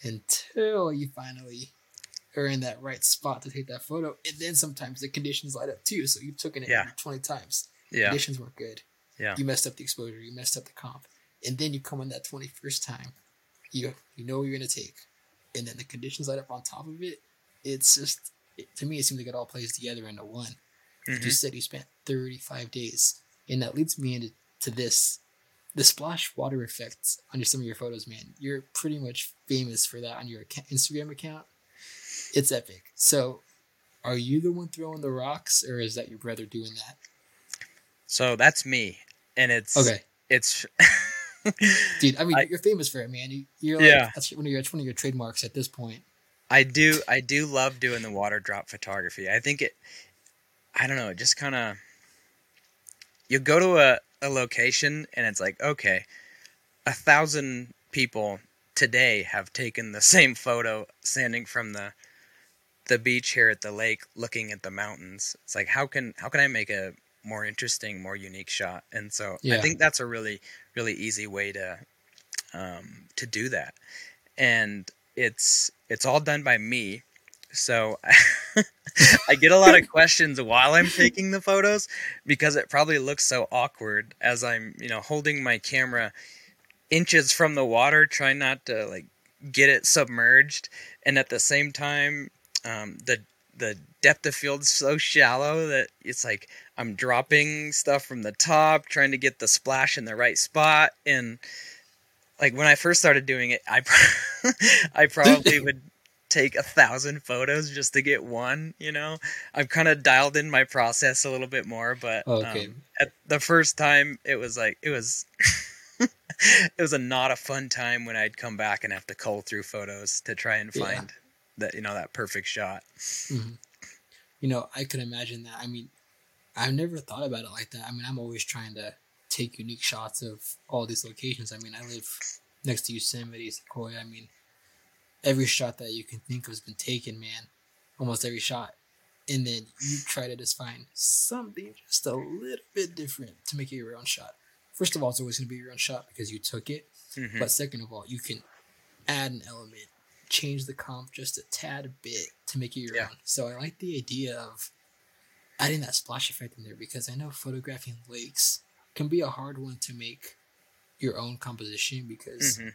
until you finally are in that right spot to take that photo. And then sometimes the conditions light up too. So you've taken it yeah. 20 times. Yeah. Conditions weren't good. Yeah. You messed up the exposure. You messed up the comp. And then you come on that 21st time. You you know you're going to take. And then the conditions light up on top of it. It's just, it, to me, it seems like it all plays together into one. Mm-hmm. You said you spent 35 days. And that leads me into to this the splash water effects on your, some of your photos, man. You're pretty much famous for that on your Instagram account. It's epic. So, are you the one throwing the rocks, or is that your brother doing that? So that's me, and it's okay. It's dude. I mean, I, you're famous for it, man. You, are like, yeah. That's one of your. That's one of your trademarks at this point. I do. I do love doing the water drop photography. I think it. I don't know. It just kind of. You go to a, a location and it's like okay, a thousand people today have taken the same photo standing from the the beach here at the lake looking at the mountains. It's like how can how can I make a more interesting, more unique shot? And so yeah. I think that's a really really easy way to um, to do that. and it's it's all done by me. So I get a lot of questions while I'm taking the photos because it probably looks so awkward as I'm, you know, holding my camera inches from the water, trying not to like get it submerged, and at the same time, um, the the depth of field is so shallow that it's like I'm dropping stuff from the top, trying to get the splash in the right spot, and like when I first started doing it, I I probably would take a thousand photos just to get one. You know, I've kind of dialed in my process a little bit more, but okay. um, at the first time, it was like it was. it was a not a fun time when I'd come back and have to cull through photos to try and find yeah. That you know that perfect shot. Mm-hmm. You know, I could imagine that. I mean, I've never thought about it like that. I mean, I'm always trying to take unique shots of all these locations. I mean, I live next to Yosemite, Sequoia. I mean, every shot that you can think of has been taken, man. Almost every shot. And then you try to just find something just a little bit different to make it your own shot. First of all, it's always going to be your own shot because you took it. Mm-hmm. But second of all, you can add an element, change the comp just a tad bit to make it your yeah. own. So I like the idea of adding that splash effect in there because I know photographing lakes can be a hard one to make your own composition because mm-hmm.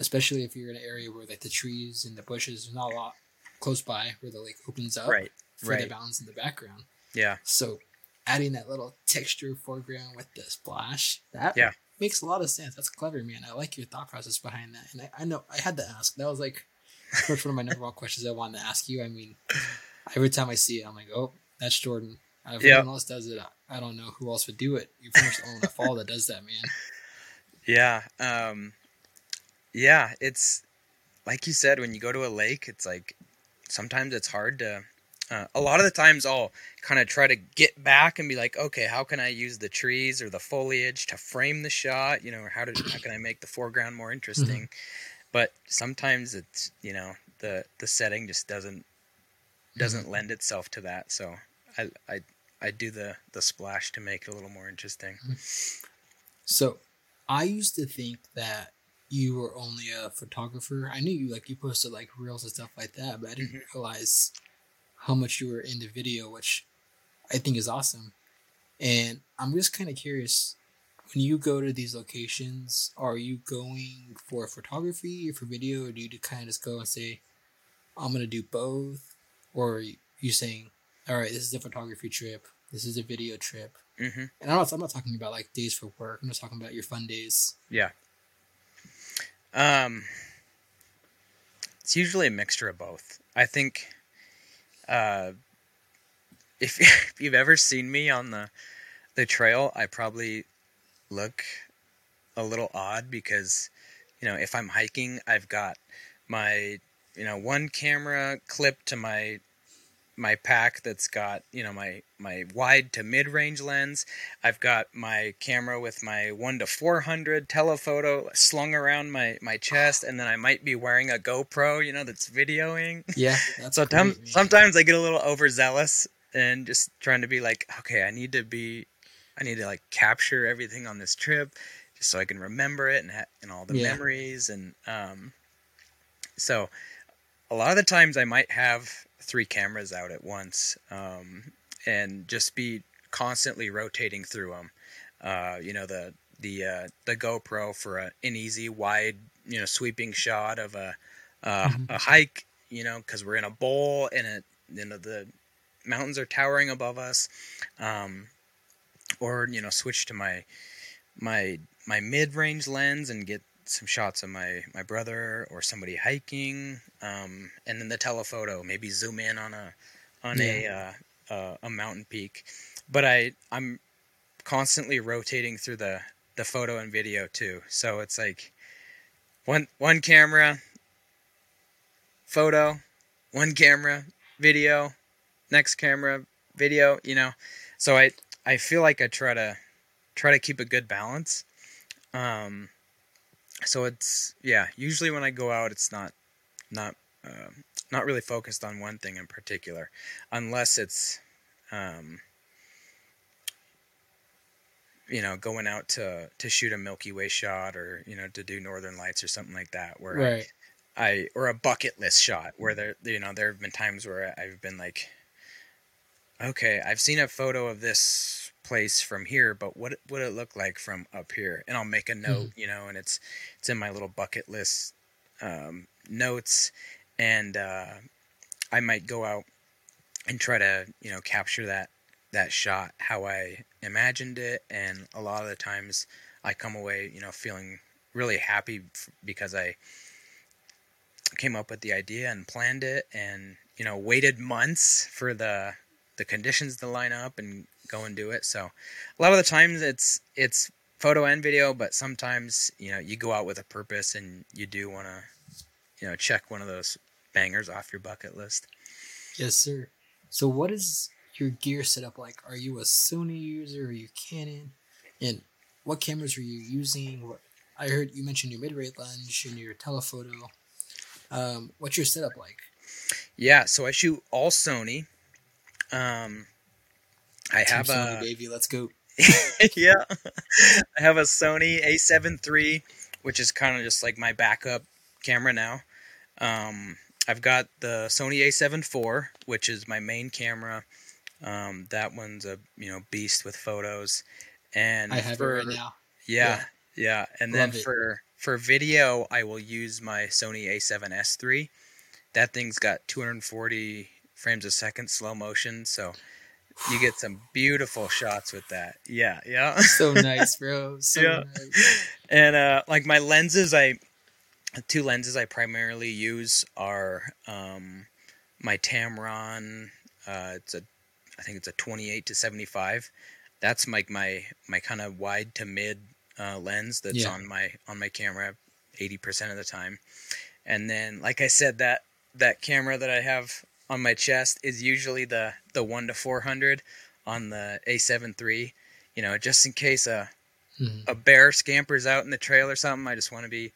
especially if you're in an area where like the trees and the bushes there's not a lot close by where the lake opens up right for right. the mountains in the background yeah so adding that little texture foreground with the splash that yeah makes a lot of sense that's clever man i like your thought process behind that and i, I know i had to ask that was like one of my number one questions i wanted to ask you i mean every time i see it i'm like oh that's jordan if yep. anyone else does it I don't know who else would do it. You pretty much the only fall that does that, man. Yeah. Um, yeah, it's like you said, when you go to a lake, it's like sometimes it's hard to. Uh, a lot of the times, I'll kind of try to get back and be like, okay, how can I use the trees or the foliage to frame the shot? You know, or how to how can I make the foreground more interesting? Mm-hmm. But sometimes it's you know the the setting just doesn't doesn't mm-hmm. lend itself to that. So I I I do the the splash to make it a little more interesting. So, I used to think that you were only a photographer. I knew you like you posted like reels and stuff like that, but I didn't mm-hmm. realize how much you were into video, which I think is awesome. And I'm just kind of curious when you go to these locations, are you going for photography or for video, or do you kind of just go and say, I'm going to do both? Or are you saying, all right, this is a photography trip. This is a video trip. Mm-hmm. And I'm not, I'm not talking about like days for work. I'm just talking about your fun days. Yeah. Um, it's usually a mixture of both. I think, uh, if, if you've ever seen me on the the trail, I probably look a little odd because, you know, if I'm hiking, I've got my you know one camera clipped to my my pack that's got you know my my wide to mid range lens. I've got my camera with my one to four hundred telephoto slung around my my chest, and then I might be wearing a GoPro, you know, that's videoing. Yeah, that's so great, sometimes I get a little overzealous and just trying to be like, okay, I need to be, I need to like capture everything on this trip, just so I can remember it and ha- and all the yeah. memories and um. So, a lot of the times I might have three cameras out at once um, and just be constantly rotating through them. Uh, you know the the uh, the GoPro for a, an easy wide you know sweeping shot of a uh, mm-hmm. a hike. You know because we're in a bowl and it you know the mountains are towering above us. Um, or you know switch to my my my mid range lens and get some shots of my my brother or somebody hiking, um, and then the telephoto. Maybe zoom in on a on yeah. a uh, uh, a mountain peak. But I I'm constantly rotating through the the photo and video too. So it's like one one camera, photo, one camera, video, next camera, video. You know, so I I feel like I try to try to keep a good balance. Um, so it's yeah usually when i go out it's not not uh, not really focused on one thing in particular unless it's um, you know going out to to shoot a milky way shot or you know to do northern lights or something like that where right. I or a bucket list shot where there you know there have been times where I've been like, okay, I've seen a photo of this place from here, but what would it look like from up here? And I'll make a note, mm-hmm. you know, and it's it's in my little bucket list um, notes, and uh, I might go out and try to you know capture that that shot how I imagined it, and a lot of the times I come away you know feeling really happy because I came up with the idea and planned it and you know waited months for the the conditions to line up and go and do it. So a lot of the times it's it's photo and video but sometimes you know you go out with a purpose and you do want to you know check one of those bangers off your bucket list. Yes sir. So what is your gear setup like? Are you a sony user? Are you canon? And what cameras are you using? What i heard you mentioned your mid-range lens and your telephoto. Um, what's your setup like? Yeah, so I shoot all Sony. Um, I Team have Sony, a baby. Let's go. yeah, I have a Sony A7 III, which is kind of just like my backup camera now. Um, I've got the Sony A7 IV, which is my main camera. Um, that one's a you know beast with photos. And I have for, it right now. Yeah, yeah, yeah. and Love then it. for for video, I will use my Sony A7S III. That thing's got 240 frames a second slow motion, so you get some beautiful shots with that. Yeah, yeah. so nice, bro. So yeah. nice. And uh, like my lenses, I two lenses I primarily use are um, my Tamron. Uh, it's a, I think it's a 28 to 75. That's like my my kind of wide to mid uh, lens that's yeah. on my on my camera 80% of the time. And then like I said that that camera that I have on my chest is usually the the 1 to 400 on the A7 III, you know, just in case a mm-hmm. a bear scampers out in the trail or something, I just want to be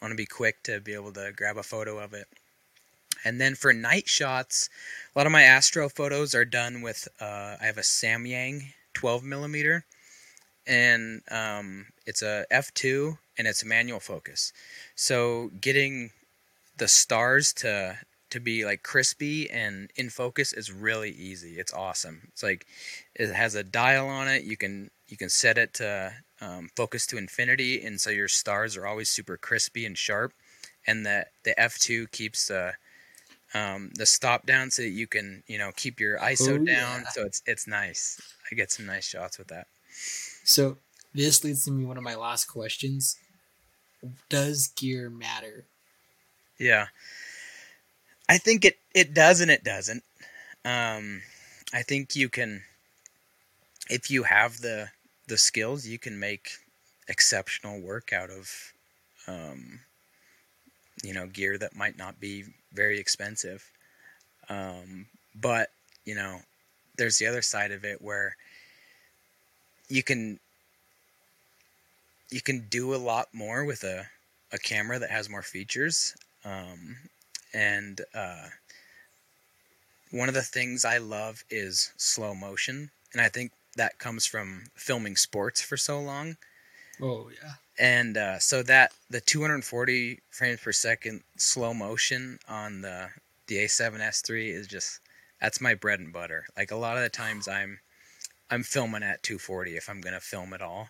want to be quick to be able to grab a photo of it. And then for night shots, a lot of my astro photos are done with uh, I have a Samyang 12 millimeter, and um, it's a f2 and it's a manual focus. So getting the stars to to be like crispy and in focus is really easy. It's awesome. It's like it has a dial on it. You can you can set it to um, focus to infinity, and so your stars are always super crispy and sharp. And the the f2 keeps the um, the stop down so that you can you know keep your ISO oh, down. Yeah. So it's it's nice. I get some nice shots with that. So this leads to me one of my last questions. Does gear matter? Yeah. I think it, it does and it doesn't. Um, I think you can if you have the the skills, you can make exceptional work out of um, you know gear that might not be very expensive. Um, but you know, there's the other side of it where you can you can do a lot more with a, a camera that has more features. Um, and uh, one of the things I love is slow motion, and I think that comes from filming sports for so long. Oh yeah. And uh, so that the 240 frames per second slow motion on the the A7S III is just that's my bread and butter. Like a lot of the times I'm I'm filming at 240 if I'm gonna film at all.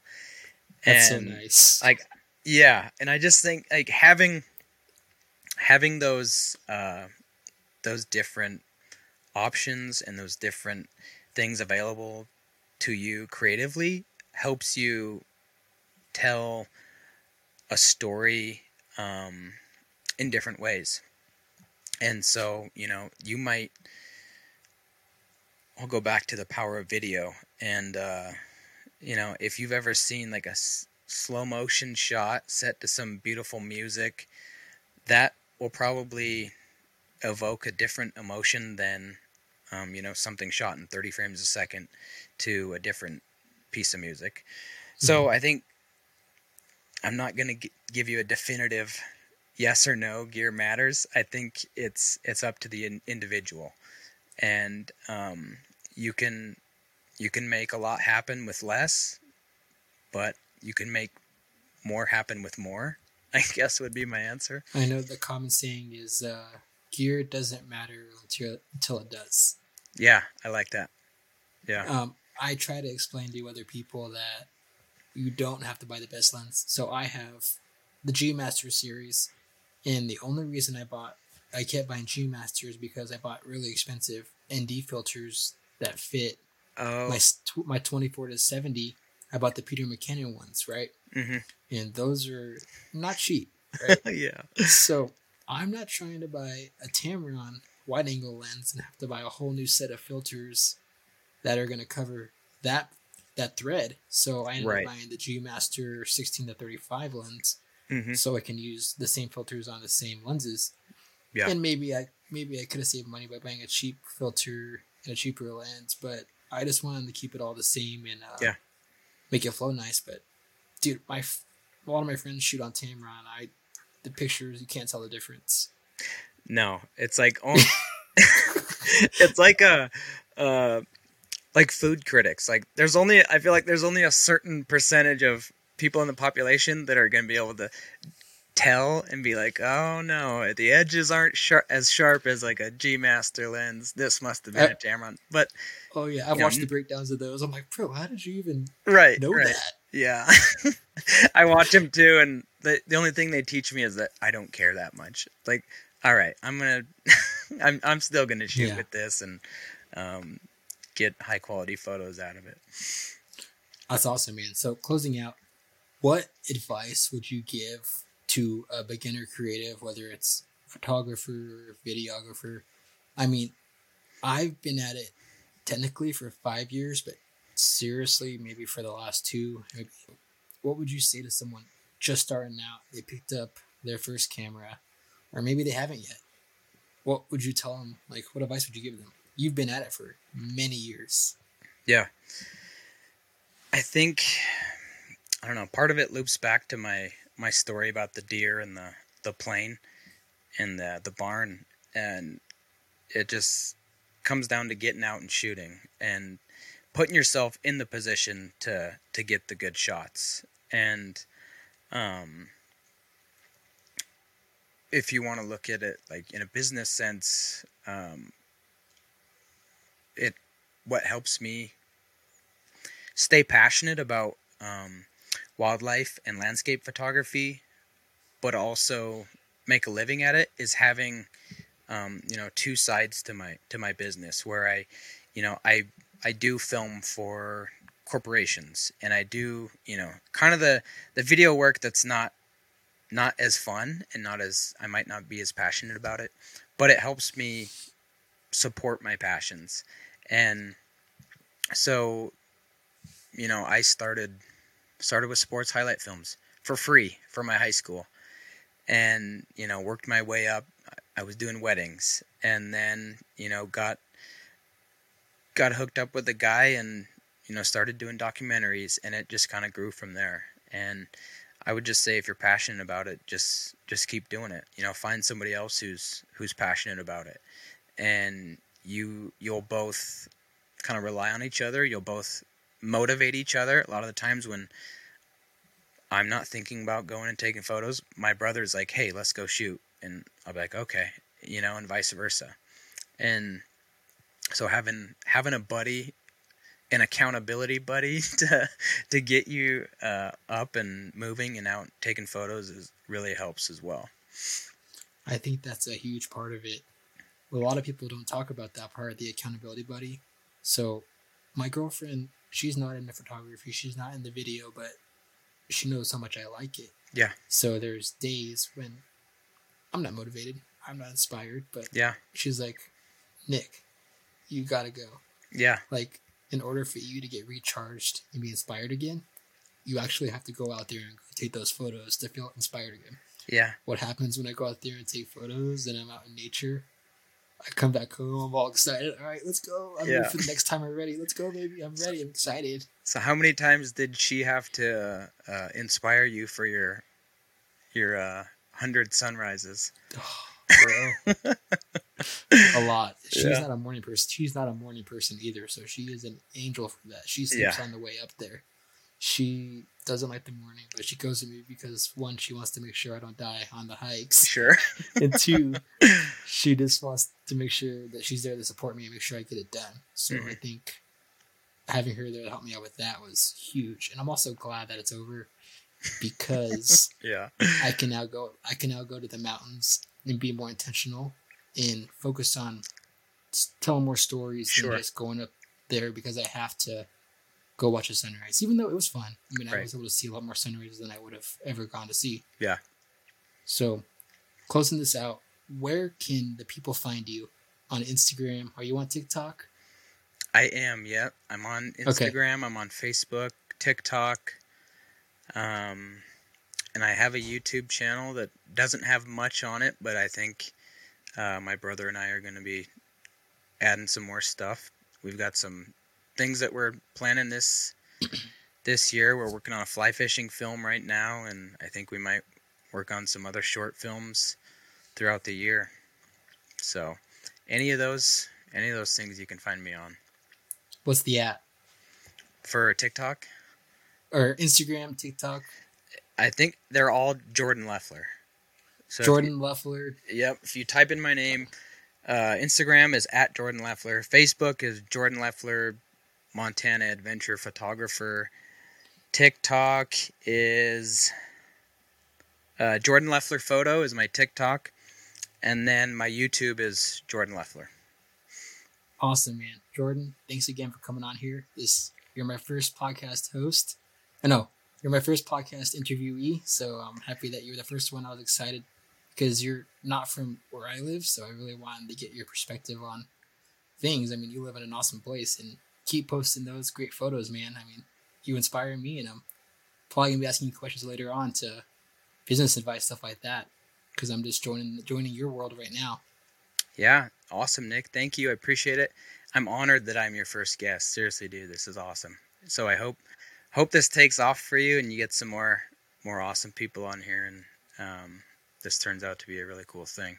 That's and, so nice. Like, yeah, and I just think like having having those uh, those different options and those different things available to you creatively helps you tell a story um, in different ways. And so, you know, you might I'll go back to the power of video. And, uh, you know, if you've ever seen like a s- slow motion shot set to some beautiful music, that will probably evoke a different emotion than, um, you know, something shot in 30 frames a second to a different piece of music. So mm-hmm. I think I'm not going to g- give you a definitive yes or no gear matters. I think it's it's up to the in- individual, and um, you can you can make a lot happen with less, but you can make more happen with more. I guess would be my answer. I know the common saying is uh, gear doesn't matter until until it does. Yeah, I like that. Yeah. Um, I try to explain to other people that you don't have to buy the best lens. So I have the G Master series, and the only reason I bought I kept buying G Masters because I bought really expensive ND filters that fit oh. my my 24 to 70. I bought the Peter McKinnon ones, right? Mm-hmm. And those are not cheap, right? yeah. So I'm not trying to buy a Tamron wide angle lens and have to buy a whole new set of filters that are going to cover that that thread. So I ended right. up buying the G Master 16 to 35 lens, mm-hmm. so I can use the same filters on the same lenses. Yeah. And maybe I maybe I could have saved money by buying a cheap filter and a cheaper lens, but I just wanted to keep it all the same and uh, yeah, make it flow nice. But dude, my a lot of my friends shoot on Tamron. I the pictures you can't tell the difference. No, it's like oh, it's like a uh like food critics. Like there's only I feel like there's only a certain percentage of people in the population that are going to be able to tell and be like, "Oh no, the edges aren't sharp as sharp as like a G Master lens. This must have been I, a Tamron." But oh yeah, I've watched know, the breakdowns of those. I'm like, bro, how did you even right know right. that? Yeah, I watch them too, and the the only thing they teach me is that I don't care that much. Like, all right, I'm gonna, I'm I'm still gonna shoot yeah. with this and um, get high quality photos out of it. That's awesome, man. So closing out, what advice would you give to a beginner creative, whether it's photographer, videographer. I mean, I've been at it technically for five years, but seriously, maybe for the last two. What would you say to someone just starting out? They picked up their first camera, or maybe they haven't yet. What would you tell them? Like, what advice would you give them? You've been at it for many years. Yeah. I think, I don't know, part of it loops back to my my story about the deer and the the plane and the the barn and it just comes down to getting out and shooting and putting yourself in the position to to get the good shots. And um if you want to look at it like in a business sense um it what helps me stay passionate about um wildlife and landscape photography, but also make a living at it is having um, you know two sides to my to my business where I you know I I do film for corporations and I do you know kind of the the video work that's not not as fun and not as I might not be as passionate about it but it helps me support my passions. And so you know I started started with sports highlight films for free for my high school and you know worked my way up. I was doing weddings and then you know got got hooked up with a guy and you know started doing documentaries and it just kind of grew from there. And i would just say if you're passionate about it just just keep doing it. You know find somebody else who's who's passionate about it. And you you'll both kind of rely on each other. You'll both motivate each other. A lot of the times when I'm not thinking about going and taking photos, my brother's like, "Hey, let's go shoot," and I'll be like, "Okay," you know, and vice versa. And so having having a buddy, an accountability buddy to to get you uh, up and moving and out taking photos is really helps as well. I think that's a huge part of it. A lot of people don't talk about that part, the accountability buddy. So, my girlfriend she's not in the photography, she's not in the video, but she knows how much I like it. Yeah. So there's days when I'm not motivated, I'm not inspired, but yeah, she's like, Nick, you gotta go. Yeah. Like in order for you to get recharged and be inspired again, you actually have to go out there and take those photos to feel inspired again. Yeah. What happens when I go out there and take photos and I'm out in nature? I come back home, I'm all excited. All right, let's go. I'm yeah. ready for the next time I'm ready. Let's go, baby. I'm ready. I'm excited. So, how many times did she have to uh, inspire you for your your uh, hundred sunrises? Oh, a lot. She's yeah. not a morning person. She's not a morning person either. So she is an angel for that. She sleeps yeah. on the way up there. she doesn't like the morning, but she goes with me because one, she wants to make sure I don't die on the hikes. Sure. and two, she just wants to make sure that she's there to support me and make sure I get it done. So mm-hmm. I think having her there to help me out with that was huge. And I'm also glad that it's over because yeah, I can now go I can now go to the mountains and be more intentional and focus on telling more stories sure. than just going up there because I have to go watch a sunrise, even though it was fun. I mean, right. I was able to see a lot more sunrises than I would have ever gone to see. Yeah. So, closing this out, where can the people find you on Instagram? Are you on TikTok? I am. Yep, I'm on Instagram. Okay. I'm on Facebook, TikTok, um, and I have a YouTube channel that doesn't have much on it, but I think uh, my brother and I are going to be adding some more stuff. We've got some things that we're planning this this year. We're working on a fly fishing film right now, and I think we might work on some other short films throughout the year. So, any of those, any of those things, you can find me on. What's the app for TikTok or Instagram, TikTok? I think they're all Jordan Lefler. So Jordan you, Lefler. Yep. If you type in my name, uh, Instagram is at Jordan Lefler. Facebook is Jordan Lefler Montana adventure photographer. TikTok is uh, Jordan Lefler photo is my TikTok, and then my YouTube is Jordan Lefler. Awesome, man. Jordan, thanks again for coming on here. This you're my first podcast host. I know you're my first podcast interviewee, so I'm happy that you're the first one. I was excited because you're not from where I live, so I really wanted to get your perspective on things. I mean, you live in an awesome place, and keep posting those great photos, man. I mean, you inspire me, and I'm probably gonna be asking you questions later on to business advice, stuff like that, because I'm just joining joining your world right now. Yeah, awesome, Nick. Thank you. I appreciate it. I'm honored that I'm your first guest. Seriously, dude, this is awesome. So I hope hope this takes off for you and you get some more more awesome people on here and um, this turns out to be a really cool thing.